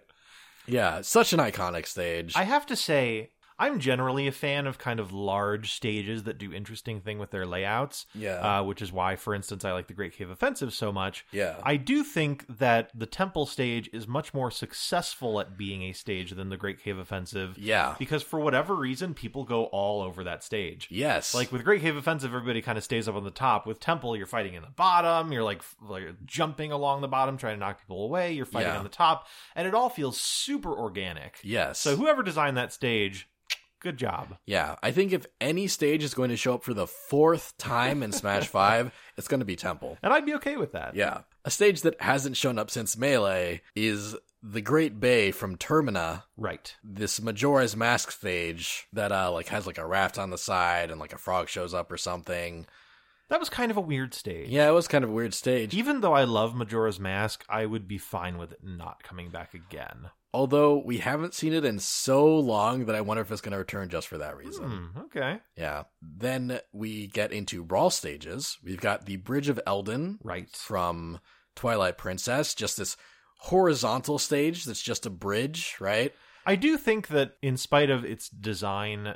yeah, such an iconic stage. I have to say, I'm generally a fan of kind of large stages that do interesting thing with their layouts. yeah, Uh, which is why, for instance, I like the Great Cave Offensive so much. yeah, I do think that the Temple stage is much more successful at being a stage than the Great Cave Offensive. yeah, Because for whatever reason, people go all over that stage. yes, Like with Great Cave Offensive, everybody kind of stays up on the top. With Temple, you're fighting in the bottom. You're like, like jumping along the bottom, trying to knock people away. You're fighting Yeah. on the top, and it all feels super organic. yes. So whoever designed that stage, good job. Yeah, I think if any stage is going to show up for the fourth time in Smash 5, it's going to be Temple. And I'd be okay with that. Yeah. A stage that hasn't shown up since Melee is the Great Bay from Termina. Right. This Majora's Mask stage that uh like has like a raft on the side and like a frog shows up or something. That was kind of a weird stage. Yeah, it was kind of a weird stage. Even though I love Majora's Mask, I would be fine with it not coming back again. Although we haven't seen it in so long that I wonder if it's going to return just for that reason. Hmm, okay. Yeah. Then we get into brawl stages. We've got the Bridge of Eldin Right. from Twilight Princess, just this horizontal stage that's just a bridge, right? I do think that in spite of its design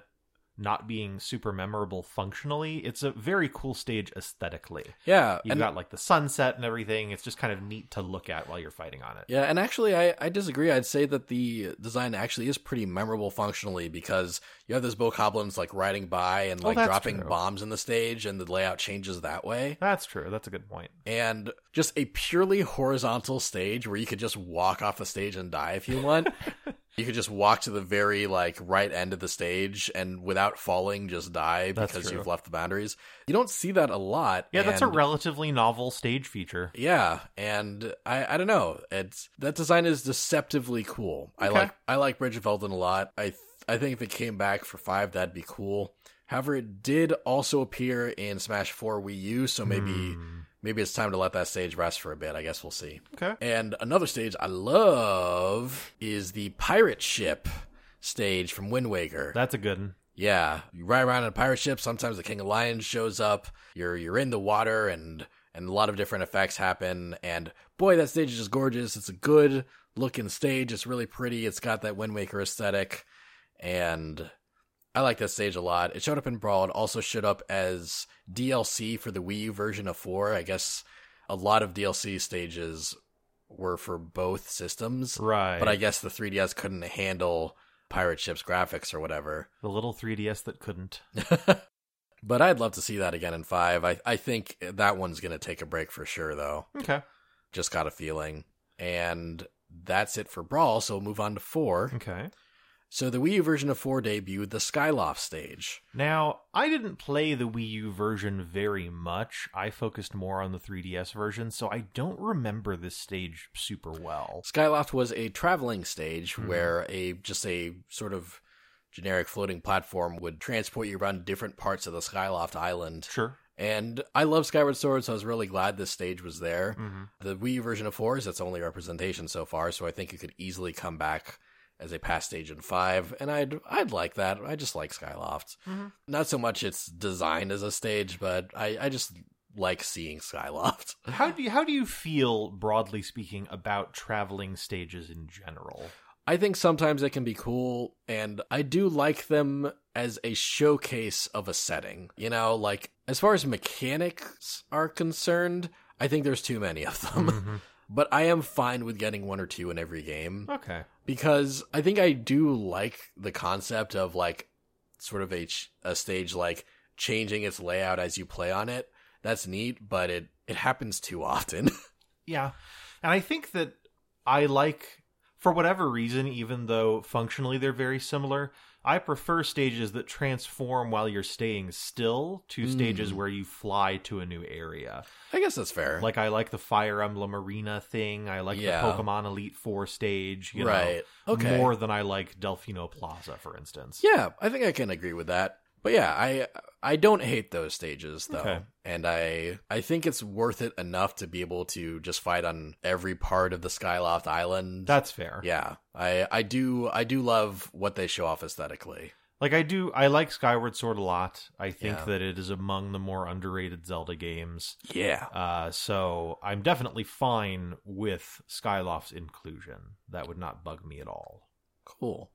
not being super memorable functionally, it's a very cool stage aesthetically. Yeah. You've got like the sunset and everything. It's just kind of neat to look at while you're fighting on it. yeah, and actually I, I disagree. I'd say that the design actually is pretty memorable functionally because you have those bokoblins like riding by and Oh, like that's dropping true. bombs in the stage and the layout changes that way. That's true. That's a good point. and just a purely horizontal stage where you could just walk off the stage and die if you want. you could just walk to the very like right end of the stage and without falling just die That's because true. you've left the boundaries. You don't see that a lot. Yeah, that's a relatively novel stage feature. yeah, and I I don't know. It's that design is deceptively cool. I like I like Bridge of Eldin a lot. I th- I think if it came back for 5 that'd be cool. However, it did also appear in Smash 4 Wii U, so maybe Hmm. Maybe it's time to let that stage rest for a bit. I guess we'll see. Okay. And another stage I love is the pirate ship stage from Wind Waker. That's a good one. yeah, you ride around in a pirate ship. Sometimes the King of Lions shows up. You're you're in the water, and and a lot of different effects happen. And boy, that stage is just gorgeous. It's a good looking stage. It's really pretty. It's got that Wind Waker aesthetic, and I like that stage a lot. It showed up in Brawl. It also showed up as DLC for the Wii U version of four. I guess a lot of DLC stages were for both systems, Right. but I guess the 3DS couldn't handle pirate ship's graphics or whatever. the little 3DS that couldn't. but I'd love to see that again in five. I I think that one's gonna take a break for sure, though. Okay. Just got a feeling, and that's it for Brawl. So we'll move on to four. Okay. So the Wii U version of four debuted the Skyloft stage. Now, I didn't play the Wii U version very much. I focused more on the 3DS version, so I don't remember this stage super well. Skyloft was a traveling stage Mhm. where a just a sort of generic floating platform would transport you around different parts of the Skyloft island. Sure. And I love Skyward Sword, so I was really glad this stage was there. hmm The Wii U version of 4 is its only representation so far, so I think it could easily come back as a past stage in 5, and I'd I'd like that. I just like Skyloft. Mhm. Not so much its designed as a stage, but I, I just like seeing Skyloft. How do you how do you feel broadly speaking about traveling stages in general? I think sometimes they can be cool, and I do like them as a showcase of a setting. You know, like as far as mechanics are concerned, I think there's too many of them. Mhm. but I am fine with getting one or two in every game Okay. because I think I do like the concept of like sort of a, ch- a stage like changing its layout as you play on it. That's neat, but it it happens too often. Yeah. And I think that I like, for whatever reason, even though functionally they're very similar, I prefer stages that transform while you're staying still to stages Mm. where you fly to a new area. I guess that's fair. Like, I like the Fire Emblem Arena thing. I like Yeah. the Pokemon Elite Four stage, you right. know, okay. more than I like Delfino Plaza, for instance. Yeah, I think I can agree with that. But yeah, I I don't hate those stages though. Okay. And I I think it's worth it enough to be able to just fight on every part of the Skyloft Island. That's fair. yeah. I I do I do love what they show off aesthetically. Like I do, I like Skyward Sword a lot. I think Yeah. that it is among the more underrated Zelda games. Yeah. Uh, so I'm definitely fine with Skyloft's inclusion. That would not bug me at all. Cool.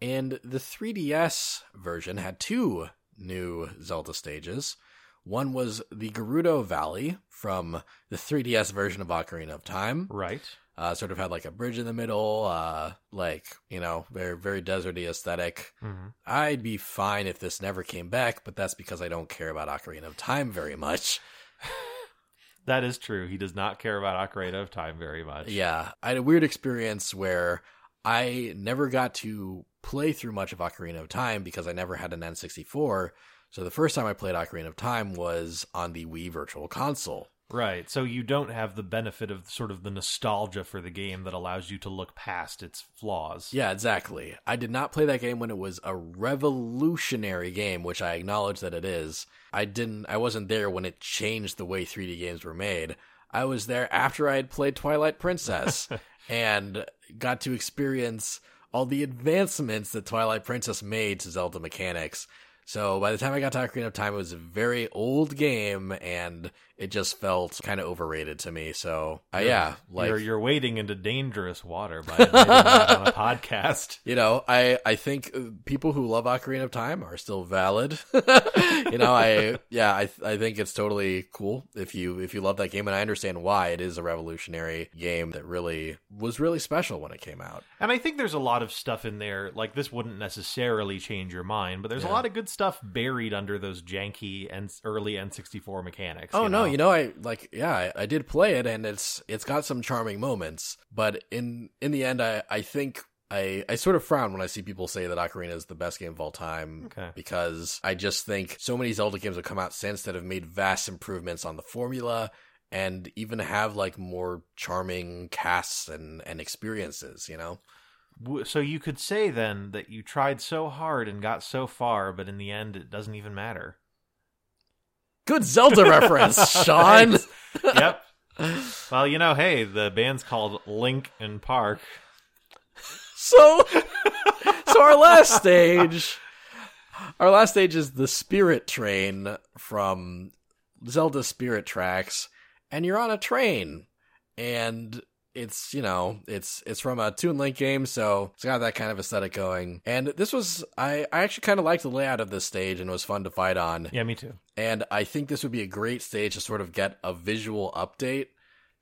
And the 3DS version had two new Zelda stages. One was the Gerudo Valley from the 3DS version of Ocarina of Time. Right. Uh, sort of had like a bridge in the middle, uh, like, you know, very, very deserty aesthetic. hmm I'd be fine if this never came back, but that's because I don't care about Ocarina of Time very much. That is true. He does not care about Ocarina of Time very much. Yeah, I had a weird experience where I never got to play through much of Ocarina of Time because I never had an N64. So the first time I played Ocarina of Time was on the Wii Virtual Console. Right. So you don't have the benefit of sort of the nostalgia for the game that allows you to look past its flaws. Yeah, exactly. I did not play that game when it was a revolutionary game, which I acknowledge that it is. I didn't I wasn't there when it changed the way 3D games were made. I was there after I had played Twilight Princess and got to experience all the advancements that Twilight Princess made to Zelda mechanics. So by the time I got to Ocarina of Time, it was a very old game, and it just felt kind of overrated to me. So uh, yeah, like you're, you're wading into dangerous water by on a podcast. you know, I I think uh, people who love Ocarina of Time are still valid. you know, I yeah, I I think it's totally cool if you if you love that game, and I understand why it is a revolutionary game that really was really special when it came out. And I think there's a lot of stuff in there. Like this wouldn't necessarily change your mind, but there's a lot of good stuff buried under those janky and early N64 mechanics. Oh you no, know? You know I like yeah, I, I did play it and it's it's got some charming moments, but in in the end I I think I, I sort of frown when I see people say that Ocarina is the best game of all time Okay. because I just think so many Zelda games have come out since that have made vast improvements on the formula and even have like more charming casts and, and experiences, you know? So you could say then that you tried so hard and got so far, but in the end, it doesn't even matter. Good Zelda reference, Sean! Yep. Well, you know, hey, the band's called Link and Park. So, so our last stage, our last stage is the Spirit Train from Zelda Spirit Tracks, and you're on a train, and it's you know it's it's from a Toon Link game, so it's got that kind of aesthetic going. And this was I I actually kind of liked the layout of this stage, and it was fun to fight on. Yeah, me too. And I think this would be a great stage to sort of get a visual update.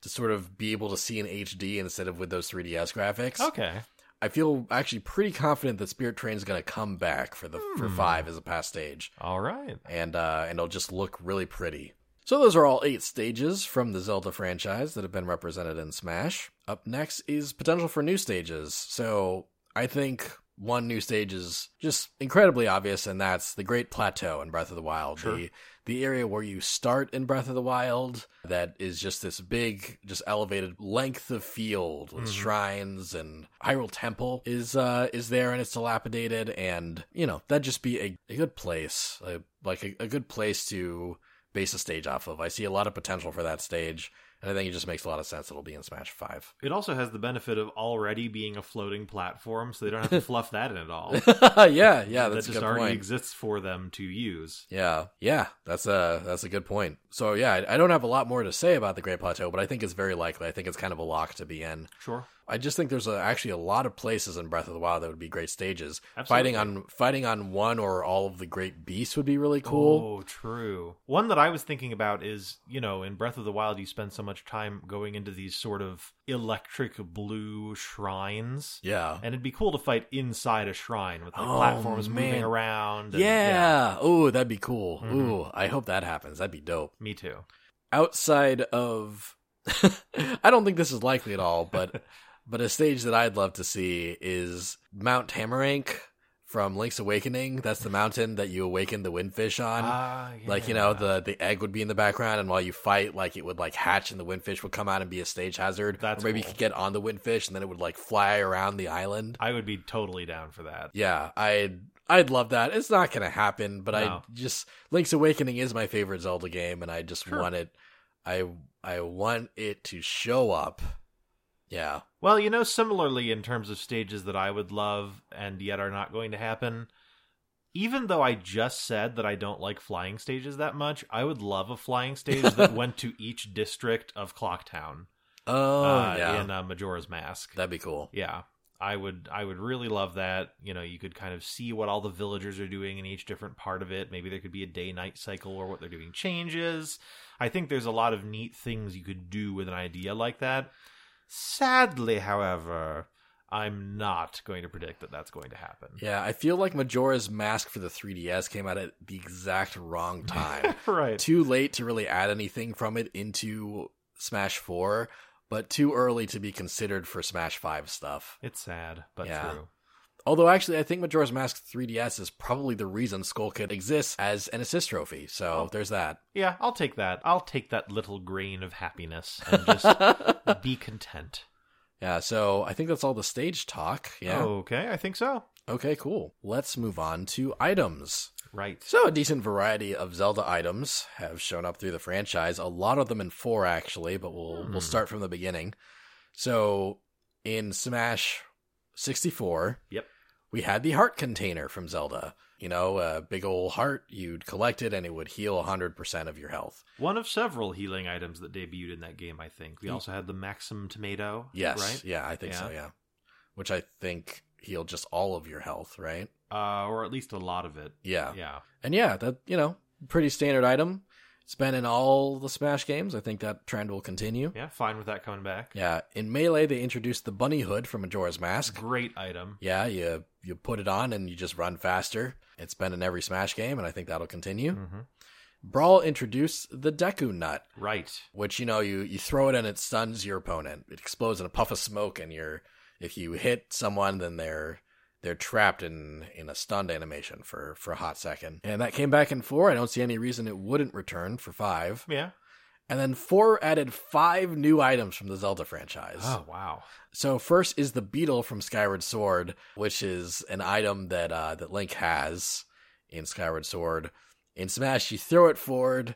To sort of be able to see in HD instead of with those 3DS graphics. Okay. I feel actually pretty confident that Spirit Train is going to come back for the for Hmm. five as a past stage, All right. and uh, and it'll just look really pretty. So those are all eight stages from the Zelda franchise that have been represented in Smash. Up next is potential for new stages. So I think one new stage is just incredibly obvious, and that's the Great Plateau in Breath of the Wild. Sure. The the area where you start in Breath of the Wild that is just this big, just elevated length of field with Mhm. shrines and Hyrule Temple is uh is there and it's dilapidated and you know that'd just be a, a good place, a, like a, a good place to base a stage off of. I see a lot of potential for that stage, and I think it just makes a lot of sense it'll be in Smash Five. It also has the benefit of already being a floating platform, so they don't have to fluff that in at all. yeah, yeah, that's that just already point. exists for them to use. Yeah, yeah, that's a that's a good point. So yeah, I, I don't have a lot more to say about the Great Plateau, but I think it's very likely. I think it's kind of a lock to be in. Sure. I just think there's a, actually a lot of places in Breath of the Wild that would be great stages. Absolutely. Fighting on fighting on one or all of the great beasts would be really cool. Oh, true. One that I was thinking about is, you know, in Breath of the Wild, you spend so much time going into these sort of electric blue shrines. Yeah. And it'd be cool to fight inside a shrine with like Oh, platforms moving around. and- Yeah. Oh, that'd be cool. Mhm. Ooh, I hope that happens. That'd be dope. Me too. Outside of I don't think this is likely at all, but but a stage that I'd love to see is Mount Tamaranch from Link's Awakening. That's the mountain that you awaken the Wind Fish on. Ah, Like you know, the the egg would be in the background, and while you fight, like it would like hatch, and the Wind Fish would come out and be a stage hazard. That's or maybe you could get on the Wind Fish, and then it would like fly around the island. I would be totally down for that. Yeah, I'd I'd love that. It's not gonna happen, but I just Link's Awakening is my favorite Zelda game, and I just Sure. want it. I I want it to show up. Yeah, Well, you know, similarly in terms of stages that I would love and yet are not going to happen, even though I just said that I don't like flying stages that much, I would love a flying stage that went to each district of Clock Town oh uh, yeah, in uh, Majora's Mask. that'd be cool. yeah. I would I would really love that. You know, you could kind of see what all the villagers are doing in each different part of it. Maybe there could be a day night cycle or what they're doing changes. I think there's a lot of neat things you could do with an idea like that. Sadly, however, I'm not going to predict that that's going to happen. Yeah, I feel like Majora's Mask for the 3DS came out at the exact wrong time. right. too late to really add anything from it into Smash 4, but too early to be considered for Smash 5 stuff. It's sad, but Yeah. true. Although actually I think Majora's Mask 3DS is probably the reason Skull Kid exists as an assist trophy. So Oh. there's that. Yeah, I'll take that. I'll take that little grain of happiness and just be content. yeah, so I think that's all the stage talk. Yeah. Okay, I think so. Okay, cool. Let's move on to items. Right. So a decent variety of Zelda items have shown up through the franchise. A lot of them in 4 actually, but we'll Hmm. we'll start from the beginning. So in Smash 64, Yep. We had the heart container from Zelda. You know, a big old heart, you'd collect it and it would heal 100% of your health. One of several healing items that debuted in that game, I think. We also had the Maxim tomato. Yes. Right? Yeah, I think so, Yeah. yeah. Which I think healed just all of your health, right? Uh, or at least a lot of it. Yeah. Yeah. And yeah, that, you know, pretty standard item. It's been in all the Smash games. I think that trend will continue. Yeah, fine with that coming back. Yeah, in Melee they introduced the bunny hood from Majora's Mask. Great item. Yeah, you you put it on and you just run faster. It's been in every Smash game, and I think that'll continue. hmm Brawl introduced the Deku Nut, Right. which you know you you throw it and it stuns your opponent. It explodes in a puff of smoke, and you're if you hit someone, then they're they're trapped in in a stunned animation for for a hot second. And that came back in four. I don't see any reason it wouldn't return for five. Yeah. And then four added five new items from the Zelda franchise. Oh, wow. So first is the beetle from Skyward Sword, which is an item that uh, that Link has in Skyward Sword. In Smash, you throw it forward,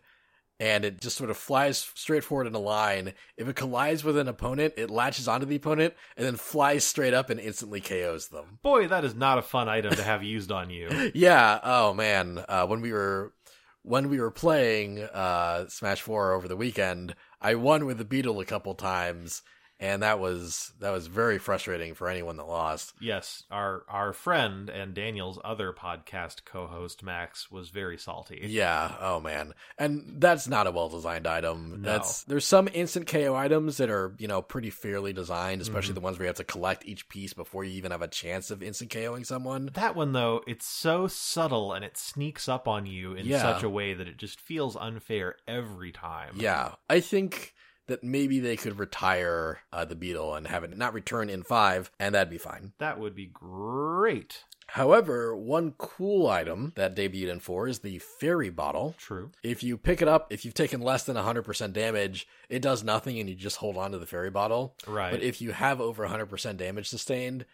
and it just sort of flies straight forward in a line. If it collides with an opponent, it latches onto the opponent and then flies straight up and instantly KOs them. Boy, that is not a fun item to have used on you. Yeah. Oh man. Uh, when we were when we were playing uh, Smash Four over the weekend, I won with the beetle a couple times, and that was that was very frustrating for anyone that lost. Yes, our our friend and Daniel's other podcast co-host Max was very salty. Yeah. Oh man. And that's not a well designed item. No. That's there's some instant KO items that are you know pretty fairly designed, especially Mhm. the ones where you have to collect each piece before you even have a chance of instant KOing someone. That one though, it's so subtle and it sneaks up on you in Yeah. such a way that it just feels unfair every time. Yeah, I think that maybe they could retire uh, the beetle and have it not return in five, and that'd be fine. That would be great. However, one cool item that debuted in four is the fairy bottle. True. If you pick it up, if you've taken less than 100% damage, it does nothing and you just hold on to the fairy bottle. Right. But if you have over 100% damage sustained,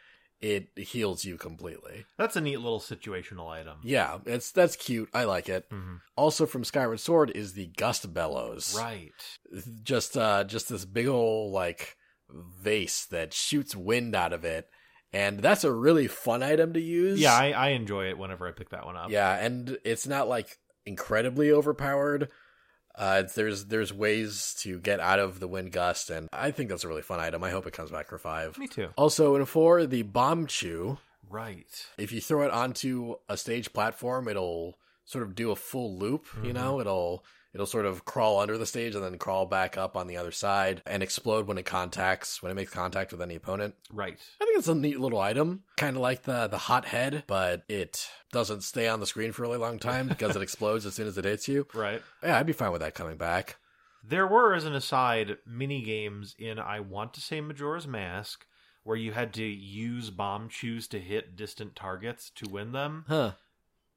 it heals you completely. That's a neat little situational item. Yeah, it's that's cute. I like it. Mhm. Also from Skyward Sword is the Gust Bellows. Right. just uh just this big old like vase that shoots wind out of it and that's a really fun item to use Yeah, I, I enjoy it whenever I pick that one up. yeah and it's not like incredibly overpowered uh there's there's ways to get out of the wind gust and i think that's a really fun item i hope it comes back for five Me too. also in four the Bombchu Right. if you throw it onto a stage platform it'll sort of do a full loop you Mhm. know it'll it'll sort of crawl under the stage and then crawl back up on the other side and explode when it contacts when it makes contact with any opponent Right. i think it's a neat little item kind of like the the hot head but it doesn't stay on the screen for a really long time because it explodes as soon as it hits you Right. yeah i'd be fine with that coming back There were, as an aside, mini games in I want to say Majora's Mask where you had to use Bombchus to hit distant targets to win them. Huh.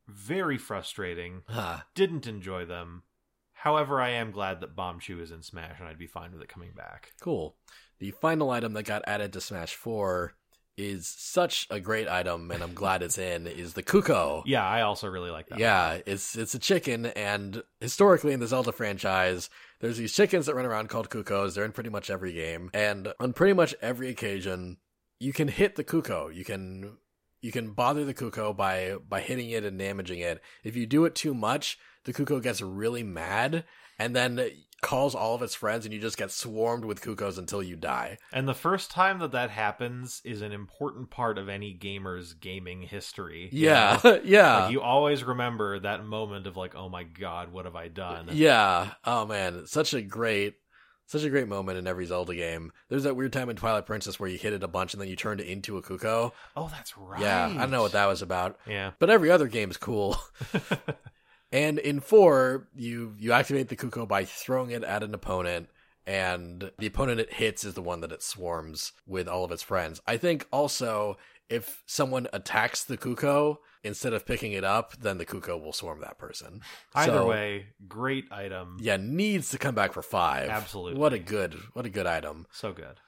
Very frustrating. Huh. Didn't enjoy them. However, I am glad that Bombchu is in Smash, and I'd be fine with it coming back. Cool. The final item that got added to Smash 4 is such a great item, and I'm glad it's in, is the Cucco. Yeah, I also really like that. Yeah, it's it's a chicken, and historically in the Zelda franchise, there's these chickens that run around called Cuccos. They're in pretty much every game, and on pretty much every occasion, you can hit the Cucco. You can you can bother the cuckoo by by hitting it and damaging it. If you do it too much, the cuckoo gets really mad and then calls all of its friends, and you just get swarmed with Cuccos until you die. And the first time that that happens is an important part of any gamer's gaming history. Yeah, know? yeah. Like you always remember that moment of like, oh my god, what have I done? Yeah. Oh man, such a great, such a great moment in every Zelda game. There's that weird time in Twilight Princess where you hit it a bunch and then you turned it into a Cucco. Oh, that's right. Yeah, I don't know what that was about, Yeah. but every other game is cool. and in four, you you activate the Cucco by throwing it at an opponent. And the opponent it hits is the one that it swarms with all of its friends. I think also if someone attacks the Cucco instead of picking it up, then the Cucco will swarm that person. Either So- way, great item. yeah, needs to come back for five. Absolutely. What a good, what a good item. So good.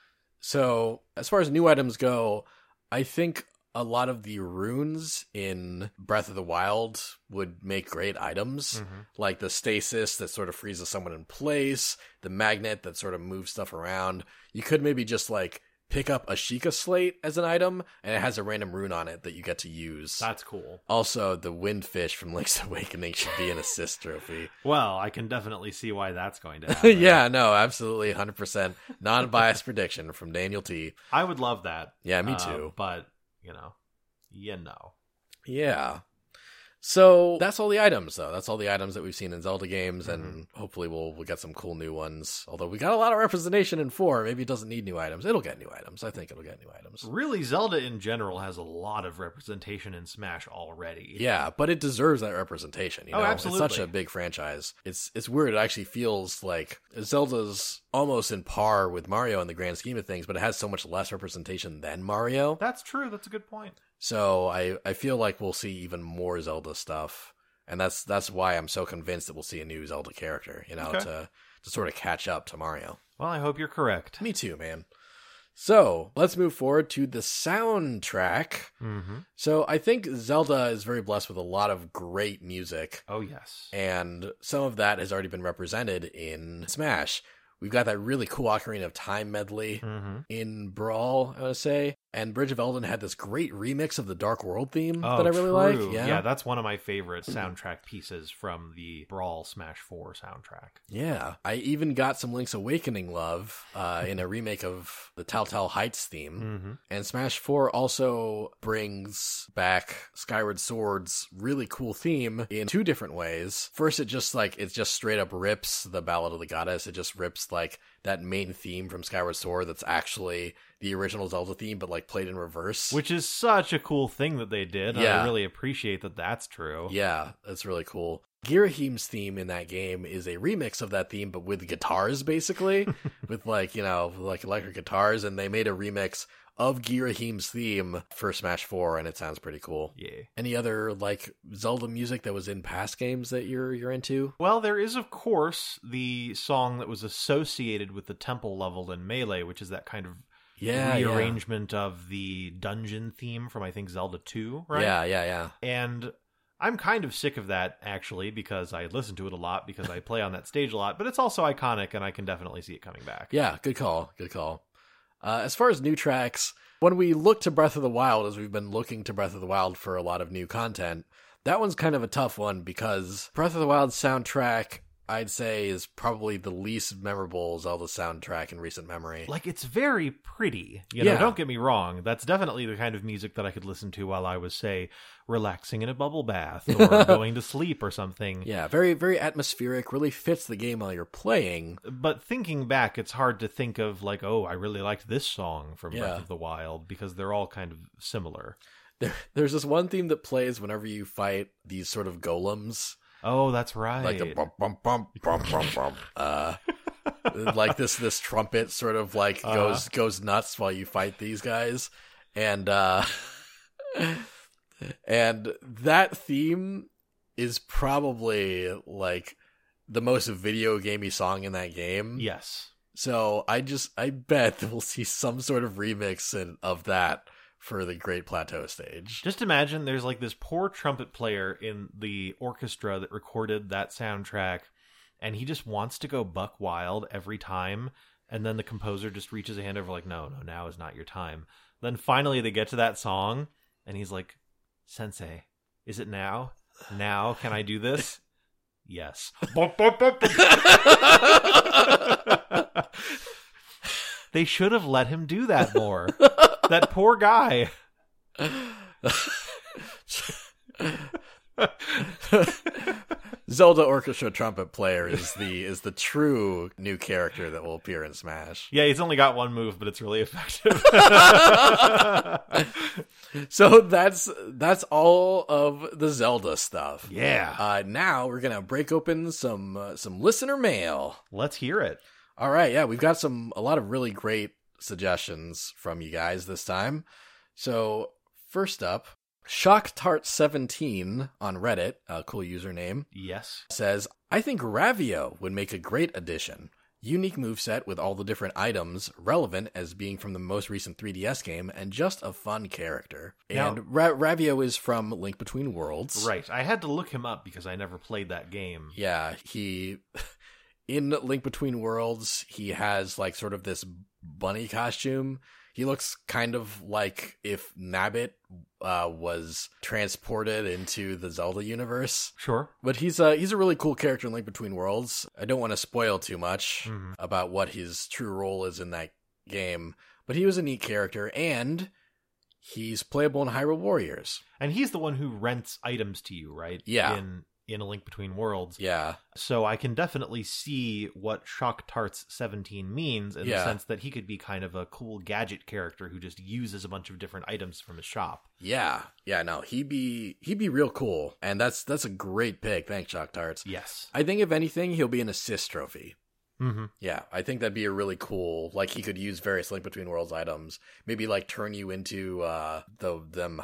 So as far as new items go, I think a lot of the runes in Breath of the Wild would make great items, Mhm. like the stasis that sort of freezes someone in place, the magnet that sort of moves stuff around. You could maybe just like pick up a Sheikah slate as an item, and it has a random rune on it that you get to use. That's cool. also, the Wind Fish from Link's Awakening should be an assist trophy. Well, I can definitely see why that's going to happen. yeah, no, absolutely, hundred percent non-biased prediction from Daniel T. I would love that. Yeah, me Uh, too. but, you know, you know. Yeah. So that's all the items, though. That's all the items that we've seen in Zelda games, and mm-hmm. hopefully we'll we'll get some cool new ones. Although we got a lot of representation in four, maybe it doesn't need new items. It'll get new items. I think it'll get new items. Really, Zelda in general has a lot of representation in Smash already. Yeah, but it deserves that representation. You know, oh, know, it's such a big franchise. It's it's weird. It actually feels like Zelda's almost in par with Mario in the grand scheme of things, but it has so much less representation than Mario. That's true. That's a good point. So I I feel like we'll see even more Zelda stuff, and that's that's why I'm so convinced that we'll see a new Zelda character. You know, Okay. to to sort of catch up to Mario. Well, I hope you're correct. Me too, man. So let's move forward to the soundtrack. Mm-hmm. So I think Zelda is very blessed with a lot of great music, Oh, yes. and some of that has already been represented in Smash. We've got that really cool Ocarina of Time medley Mm-hmm. in Brawl, I would say. And Bridge of Eldin had this great remix of the Dark World theme Oh, that I really true. like. Yeah. that's one of my favorite soundtrack pieces from the Brawl Smash 4 soundtrack. Yeah. I even got some Link's Awakening love uh, in a remake of the Tal Tal Heights theme. Mm-hmm. And Smash 4 also brings back Skyward Sword's really cool theme in two different ways. First, it just like, it just straight up rips the Ballad of the Goddess. It just rips like that main theme from Skyward Sword that's actually the original Zelda theme, but like played in reverse. Which is such a cool thing that they did. Yeah. I really appreciate that that's true. Yeah, that's really cool. Girahim's theme in that game is a remix of that theme, but with guitars, basically, with like you know, like electric guitars, and they made a remix of Girahim's theme for Smash Four, and it sounds pretty cool. Yeah. Any other like Zelda music that was in past games that you're you're into? Well, there is, of course, the song that was associated with the temple level in Melee, which is that kind of Yeah, yeah, rearrangement of the dungeon theme from, I think, Zelda 2, right? yeah, yeah, yeah. And I'm kind of sick of that, actually, because I listen to it a lot, because I play on that stage a lot, but it's also iconic, and I can definitely see it coming back. Yeah, good call. Good call. Uh, as far as new tracks, when we look to Breath of the Wild, as we've been looking to Breath of the Wild for a lot of new content, that one's kind of a tough one because Breath of the Wild soundtrack, I'd say, is probably the least memorable Zelda soundtrack in recent memory. Like, it's very pretty. You know, Yeah. don't get me wrong. That's definitely the kind of music that I could listen to while I was, say, relaxing in a bubble bath or going to sleep or something. yeah, very, very atmospheric, really fits the game while you're playing. But thinking back, it's hard to think of, like, oh, I really liked this song from Yeah. Breath of the Wild because they're all kind of similar. There, there's this one theme that plays whenever you fight these sort of golems. Oh, that's right. like the bump bump bump bump bump bump. Uh, like this this trumpet sort of like Uh-huh. goes goes nuts while you fight these guys and uh and that theme is probably like the most video gamey song in that game yes. so i just i bet that we'll see some sort of remix in, of that for the great plateau stage Just imagine there's like this poor trumpet player in the orchestra that recorded that soundtrack, and he just wants to go buck wild every time. And then the composer just reaches a hand over, like, no, no, now is not your time. Then finally they get to that song, and he's like, Sensei, is it now? Now can I do this? yes. they should have let him do that more. That poor guy. Zelda orchestra trumpet player is the is the true new character that will appear in Smash. Yeah, he's only got one move, but it's really effective. So that's that's all of the Zelda stuff. yeah. Uh, now we're gonna break open some uh, some listener mail. Let's hear it. All right, yeah, we've got some a lot of really great suggestions from you guys this time. So first up, ShockTart17 on Reddit, a cool username, Yes. says, I think Ravio would make a great addition. Unique moveset with all the different items, relevant as being from the most recent 3DS game, and just a fun character. Now- and Ra- Ravio is from Link Between Worlds. Right. I had to look him up because I never played that game. Yeah, he. In Link Between Worlds, he has like sort of this bunny costume. He looks kind of like if Nabbit uh, was transported into the Zelda universe. Sure. But he's a he's a really cool character in Link Between Worlds. I don't want to spoil too much Mhm. about what his true role is in that game, but he was a neat character and he's playable in Hyrule Warriors. And he's the one who rents items to you, right? Yeah. In in a link between worlds. Yeah. So I can definitely see what Shock Tarts 17 means in Yeah. the sense that he could be kind of a cool gadget character who just uses a bunch of different items from his shop. Yeah. Yeah, no, he'd be he'd be real cool. And that's that's a great pick. Thanks, Shock Tarts. Yes. I think if anything, he'll be an assist trophy. Mm-hmm. Yeah, I think that'd be a really cool. Like he could use various Link Between Worlds items. Maybe like turn you into uh the them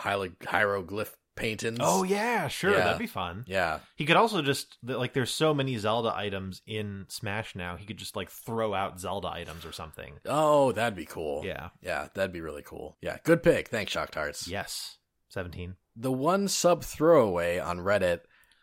hieroglyph paintings. Oh yeah, sure, Yeah. that'd be fun. yeah, He could also just like there's so many Zelda items in Smash now. He could just like throw out Zelda items or something. Oh, that'd be cool. Yeah. Yeah, that'd be really cool. Yeah, good pick. Thanks, Shock Tarts. Yes. 17. The one sub throwaway on Reddit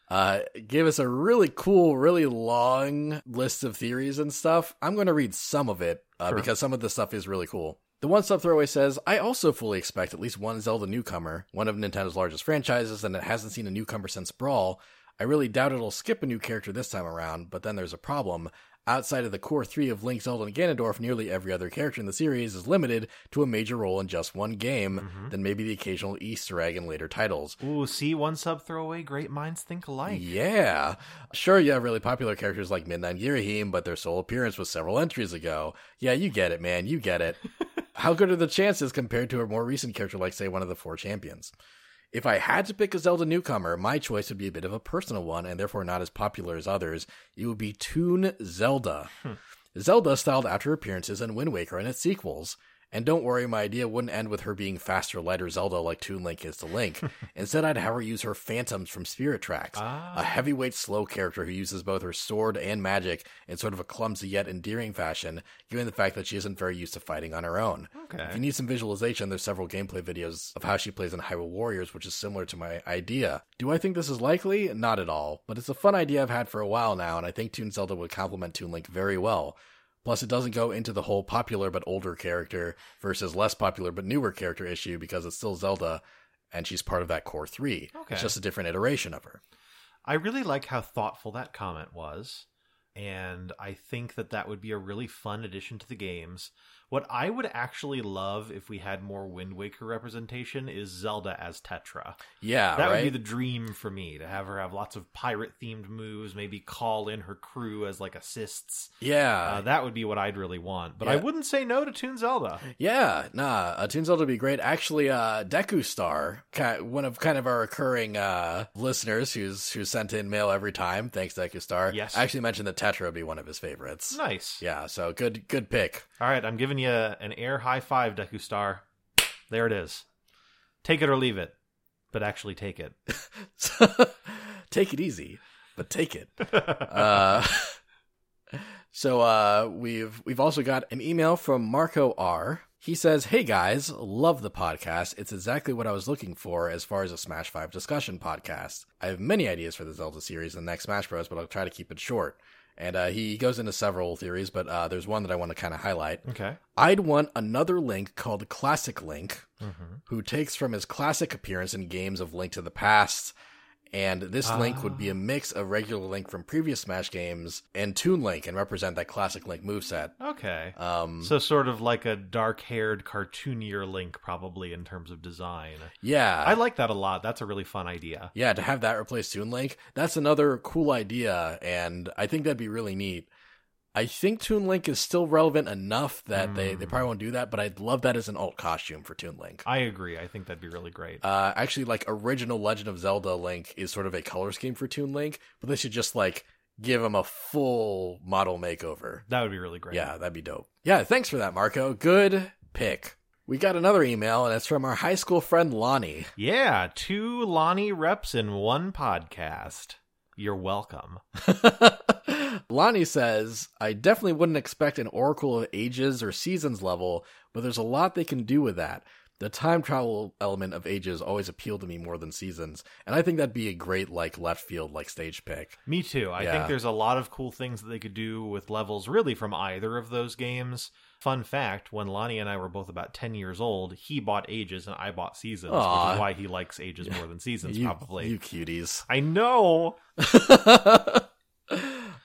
uh, gave us a really cool, really long list of theories and stuff. I'm going to read some of it uh, Sure. because some of the stuff is really cool. The one sub throwaway says, I also fully expect at least one Zelda newcomer, one of Nintendo's largest franchises, and it hasn't seen a newcomer since Brawl. I really doubt it'll skip a new character this time around, but then there's a problem. Outside of the core three of Link, Zelda, and Ganondorf, nearly every other character in the series is limited to a major role in just one game, Mhm. then maybe the occasional Easter egg in later titles. Ooh, see one sub throwaway. Great minds think alike. Yeah. Sure, you have really popular characters like Midna Girahim, but their sole appearance was several entries ago. Yeah, you get it, man. You get it. How good are the chances compared to a more recent character like, say, one of the four champions? If I had to pick a Zelda newcomer, my choice would be a bit of a personal one and therefore not as popular as others. It would be Toon Zelda. Hmm. Zelda styled after appearances in Wind Waker and its sequels. And don't worry, my idea wouldn't end with her being faster, lighter Zelda like Toon Link is to Link. Instead, I'd have her use her phantoms from Spirit Tracks, Ah. a heavyweight, slow character who uses both her sword and magic in sort of a clumsy yet endearing fashion, given the fact that she isn't very used to fighting on her own. If you need some visualization, there's several gameplay videos of how she plays in Hyrule Warriors, which is similar to my idea. Do I think this is likely? Not at all, but it's a fun idea I've had for a while now, and I think Toon Zelda would complement Toon Link very well. Plus, it doesn't go into the whole popular but older character versus less popular but newer character issue because it's still Zelda, and she's part of that core three. Okay. It's just a different iteration of her. I really like how thoughtful that comment was. And I think that that would be a really fun addition to the games. What I would actually love if we had more Wind Waker representation is Zelda as Tetra. Yeah, that right. would be the dream for me to have her have lots of pirate themed moves, maybe call in her crew as like assists. yeah, Uh, that would be what I'd really want. But I wouldn't say no to Toon Zelda. yeah. Nah, uh, Toon Zelda would be great. Actually, uh, Deku Star, one of kind of our recurring uh listeners who's who's sent in mail every time. Thanks, Deku Star. Yes. I actually mentioned that Tetra would be one of his favorites. Nice. Yeah, so good, good pick. All right, I'm giving you an air high five, Deku Star. There it is. Take it or leave it, but actually take it. take it easy, but take it. uh, so uh, we've we've also got an email from Marco R. He says, "Hey guys, love the podcast. It's exactly what I was looking for as far as a Smash Five discussion podcast. I have many ideas for the Zelda series and the next Smash Bros, but I'll try to keep it short." And uh, he goes into several theories, but uh, there's one that I want to kind of highlight. Okay. I'd want another Link called Classic Link, Mm-hmm. who takes from his classic appearance in games of Link to the Past. And this Link would be a mix of regular Link from previous Smash games and Toon Link and represent that classic Link moveset. Okay. Um, So sort of like a dark-haired, cartoonier Link, probably in terms of design. yeah. I like that a lot. That's a really fun idea. yeah, to have that replace Toon Link, that's another cool idea, and I think that'd be really neat. I think Toon Link is still relevant enough that they, they probably won't do that, but I'd love that as an alt costume for Toon Link. I agree. I think that'd be really great. Uh, actually, like original Legend of Zelda Link is sort of a color scheme for Toon Link, but they should just like give him a full model makeover. that would be really great. Yeah, that'd be dope. Yeah, thanks for that, Marco. Good pick. We got another email, and it's from our high school friend Lonnie. Yeah, two Lonnie reps in one podcast. You're welcome. Lonnie says, I definitely wouldn't expect an Oracle of Ages or Seasons level, but there's a lot they can do with that. The time travel element of Ages always appealed to me more than Seasons, and I think that'd be a great, like, left field, like, stage pick. Me too. I Yeah. think there's a lot of cool things that they could do with levels really from either of those games. Fun fact, when Lonnie and I were both about 10 years old, he bought Ages and I bought Seasons, which is why he likes Ages more than Seasons, you, probably. You cuties. I know.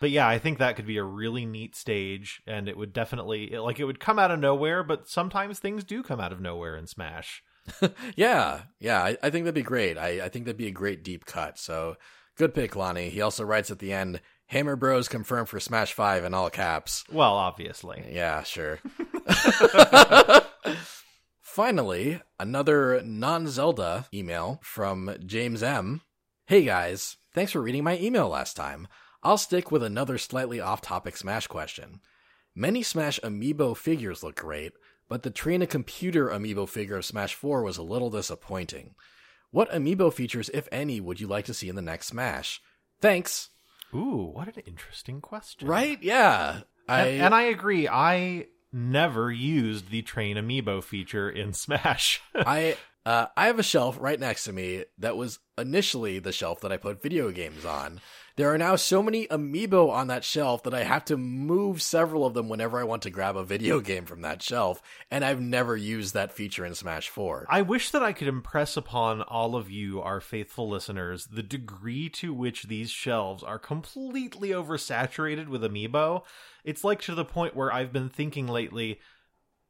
But yeah, I think that could be a really neat stage, and it would definitely like it would come out of nowhere. But sometimes things do come out of nowhere in Smash. yeah, yeah, I, I think that'd be great. I, I think that'd be a great deep cut. So good pick, Lonnie. He also writes at the end, Hammer Bros confirmed for Smash 5 in all caps. Well, obviously, Yeah, sure. Finally, another non Zelda email from James M. Hey guys, thanks for reading my email last time. I'll stick with another slightly off topic Smash question. Many Smash amiibo figures look great, but the Train a Computer amiibo figure of Smash 4 was a little disappointing. What amiibo features, if any, would you like to see in the next Smash? Thanks. Ooh, what an interesting question, Right? Yeah. I, And, and I agree. I never used the Train Amiibo feature in Smash. I uh, I have a shelf right next to me that was initially the shelf that I put video games on. There are now so many amiibo on that shelf that I have to move several of them whenever I want to grab a video game from that shelf, and I've never used that feature in Smash 4. I wish that I could impress upon all of you, our faithful listeners, the degree to which these shelves are completely oversaturated with amiibo. It's like to the point where I've been thinking lately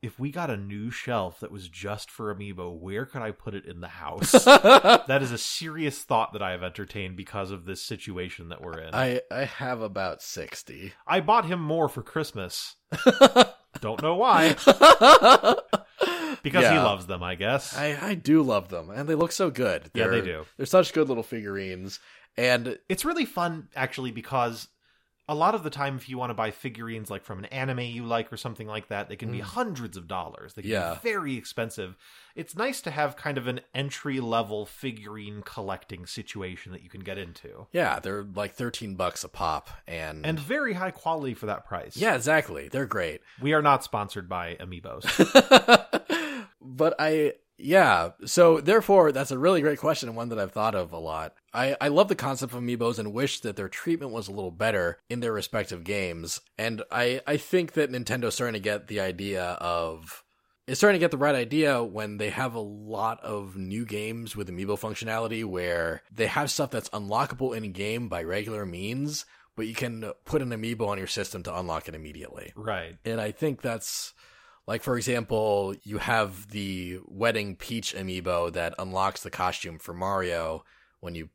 if we got a new shelf that was just for amiibo, where could I put it in the house? that is a serious thought that I have entertained because of this situation that we're in. I, I, have about 60. I bought him more for Christmas. Don't know why. Because he loves them, I guess. I, I do love them, and they look so good. Yeah, they do. They're such good little figurines. And it's really fun actually because a lot of the time if you want to buy figurines like from an anime you like or something like that they can be hundreds of dollars they can Mm. Yeah. be very expensive it's nice to have kind of an entry level figurine collecting situation that you can get into yeah, they're like 13 bucks a pop. And, and very high quality for that price yeah, exactly. They're great. we are not sponsored by amiibos but I, yeah. So therefore, that's a really great question and one that I've thought of a lot. I, I love the concept of amiibos and wish that their treatment was a little better in their respective games. And I, I think that Nintendo's starting to get the idea of it's starting to get the right idea when they have a lot of new games with amiibo functionality where they have stuff that's unlockable in game by regular means, but you can put an amiibo on your system to unlock it immediately. right And I think that's Like, for example, you have the Wedding Peach amiibo that unlocks the costume for Mario when you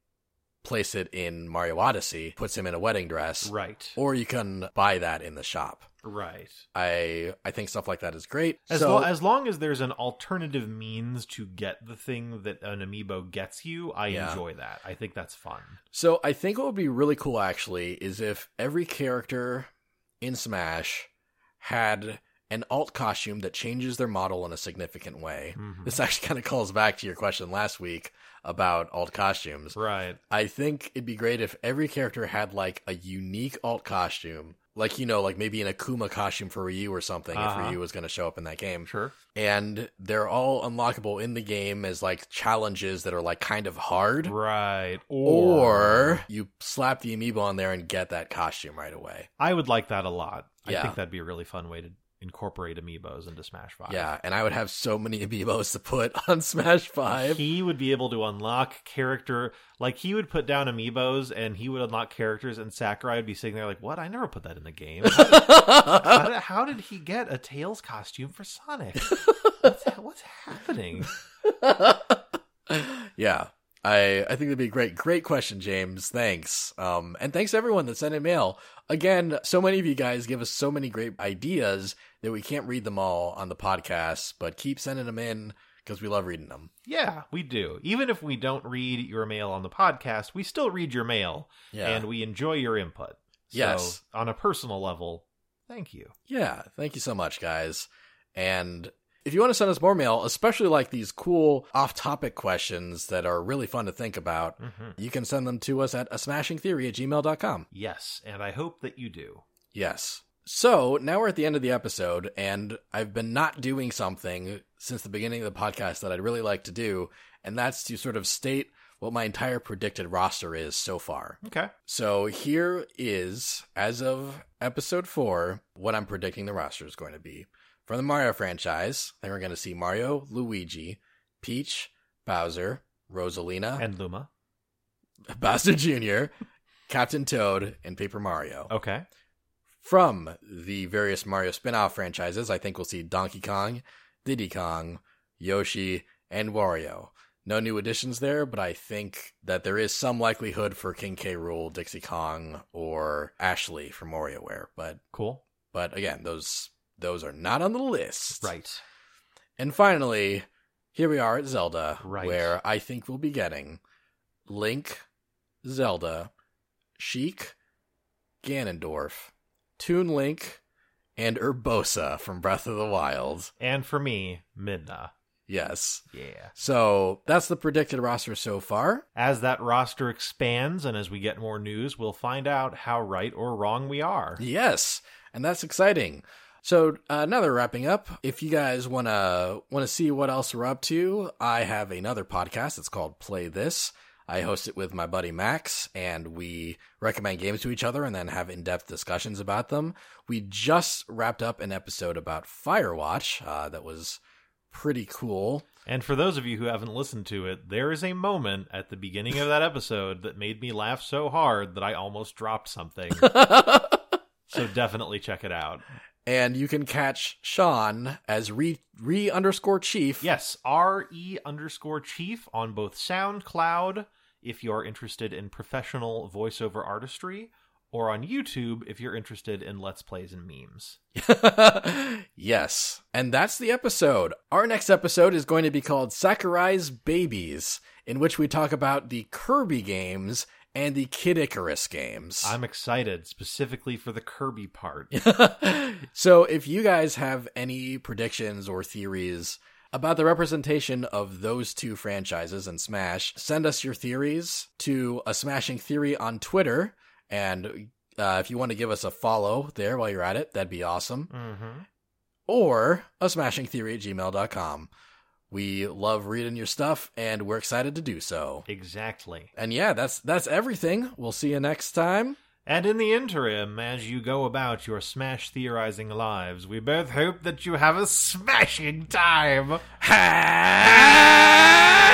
place it in Mario Odyssey, puts him in a wedding dress. Right. Or you can buy that in the shop. Right. I I think stuff like that is great. As, so, lo- as long as there's an alternative means to get the thing that an amiibo gets you, I Yeah. enjoy that. I think that's fun. so I think what would be really cool actually is if every character in Smash had an alt costume that changes their model in a significant way. Mhm. This actually kind of calls back to your question last week about alt costumes. Right. I think it'd be great if every character had like a unique alt costume. Like, you know, like maybe an Akuma costume for Ryu or something Uh-huh. if Ryu was going to show up in that game. Sure. And they're all unlockable in the game as like challenges that are like kind of hard. Right. Or you slap the amiibo on there and get that costume right away. I would like that a lot. I think that'd be a really fun way to incorporate amiibos into Smash 5. Yeah, and I would have so many amiibos to put on Smash 5. He would be able to unlock character like he would put down amiibos and he would unlock characters and Sakurai would be sitting there like, "What? I never put that in the game. how, did, how did he get a Tails costume for Sonic? What's, what's happening?" yeah. I, I think that'd be a great. Great question, James. Thanks. Um, and thanks to everyone that sent in mail. Again, so many of you guys give us so many great ideas that we can't read them all on the podcast, but keep sending them in because we love reading them. Yeah, we do. Even if we don't read your mail on the podcast, we still read your mail Yeah. and we enjoy your input. So, Yes. on a personal level, thank you. Yeah, thank you so much, guys. And if you want to send us more mail, especially like these cool off-topic questions that are really fun to think about, hmm you can send them to us at a smashing theory at gmail.com. Yes, and I hope that you do. Yes. So now we're at the end of the episode, and I've been not doing something since the beginning of the podcast that I'd really like to do, and that's to sort of state what my entire predicted roster is so far. Okay. So here is, as of episode four, what I'm predicting the roster is going to be. From the Mario franchise, I think we're going to see Mario, Luigi, Peach, Bowser, Rosalina, And Luma. Bowser Jr., Captain Toad, and Paper Mario. Okay. From the various Mario spin off franchises, I think we'll see Donkey Kong, Diddy Kong, Yoshi, and Wario. No new additions there, but I think that there is some likelihood for King K. Rool, Dixie Kong, or Ashley from WarioWare. But Cool. but again, those those are not on the list. Right. And finally, here we are at Zelda, Right. where I think we'll be getting Link, Zelda, Sheik, Ganondorf, Toon Link, and Urbosa from Breath of the Wild. And for me, Midna. Yes. Yeah. So that's the predicted roster so far. As that roster expands and as we get more news, we'll find out how right or wrong we are. Yes, and that's exciting. So uh, we're wrapping up, if you guys wanna wanna see what else we're up to, I have another podcast. It's called Play This. I host it with my buddy Max, and we recommend games to each other and then have in depth discussions about them. We just wrapped up an episode about Firewatch uh, that was pretty cool. And for those of you who haven't listened to it, there is a moment at the beginning of that episode that made me laugh so hard that I almost dropped something. so definitely check it out. And you can catch Sean as re re underscore chief. Yes, R E underscore chief on both SoundCloud if you're interested in professional voiceover artistry, or on YouTube if you're interested in Let's Plays and memes. yes. And that's the episode. Our next episode is going to be called Sakurai's Babies, in which we talk about the Kirby games and the Kid Icarus games. I'm excited specifically for the Kirby part. so if you guys have any predictions or theories about the representation of those two franchises in Smash, send us your theories to a Smashing Theory on Twitter. And uh, if you want to give us a follow there while you're at it, that'd be awesome. Mm-hmm. Or a smashing theory at gmail.com. We love reading your stuff and we're excited to do so. Exactly. And yeah, that's that's everything. We'll see you next time. And in the interim, as you go about your Smash theorizing lives, we both hope that you have a smashing time.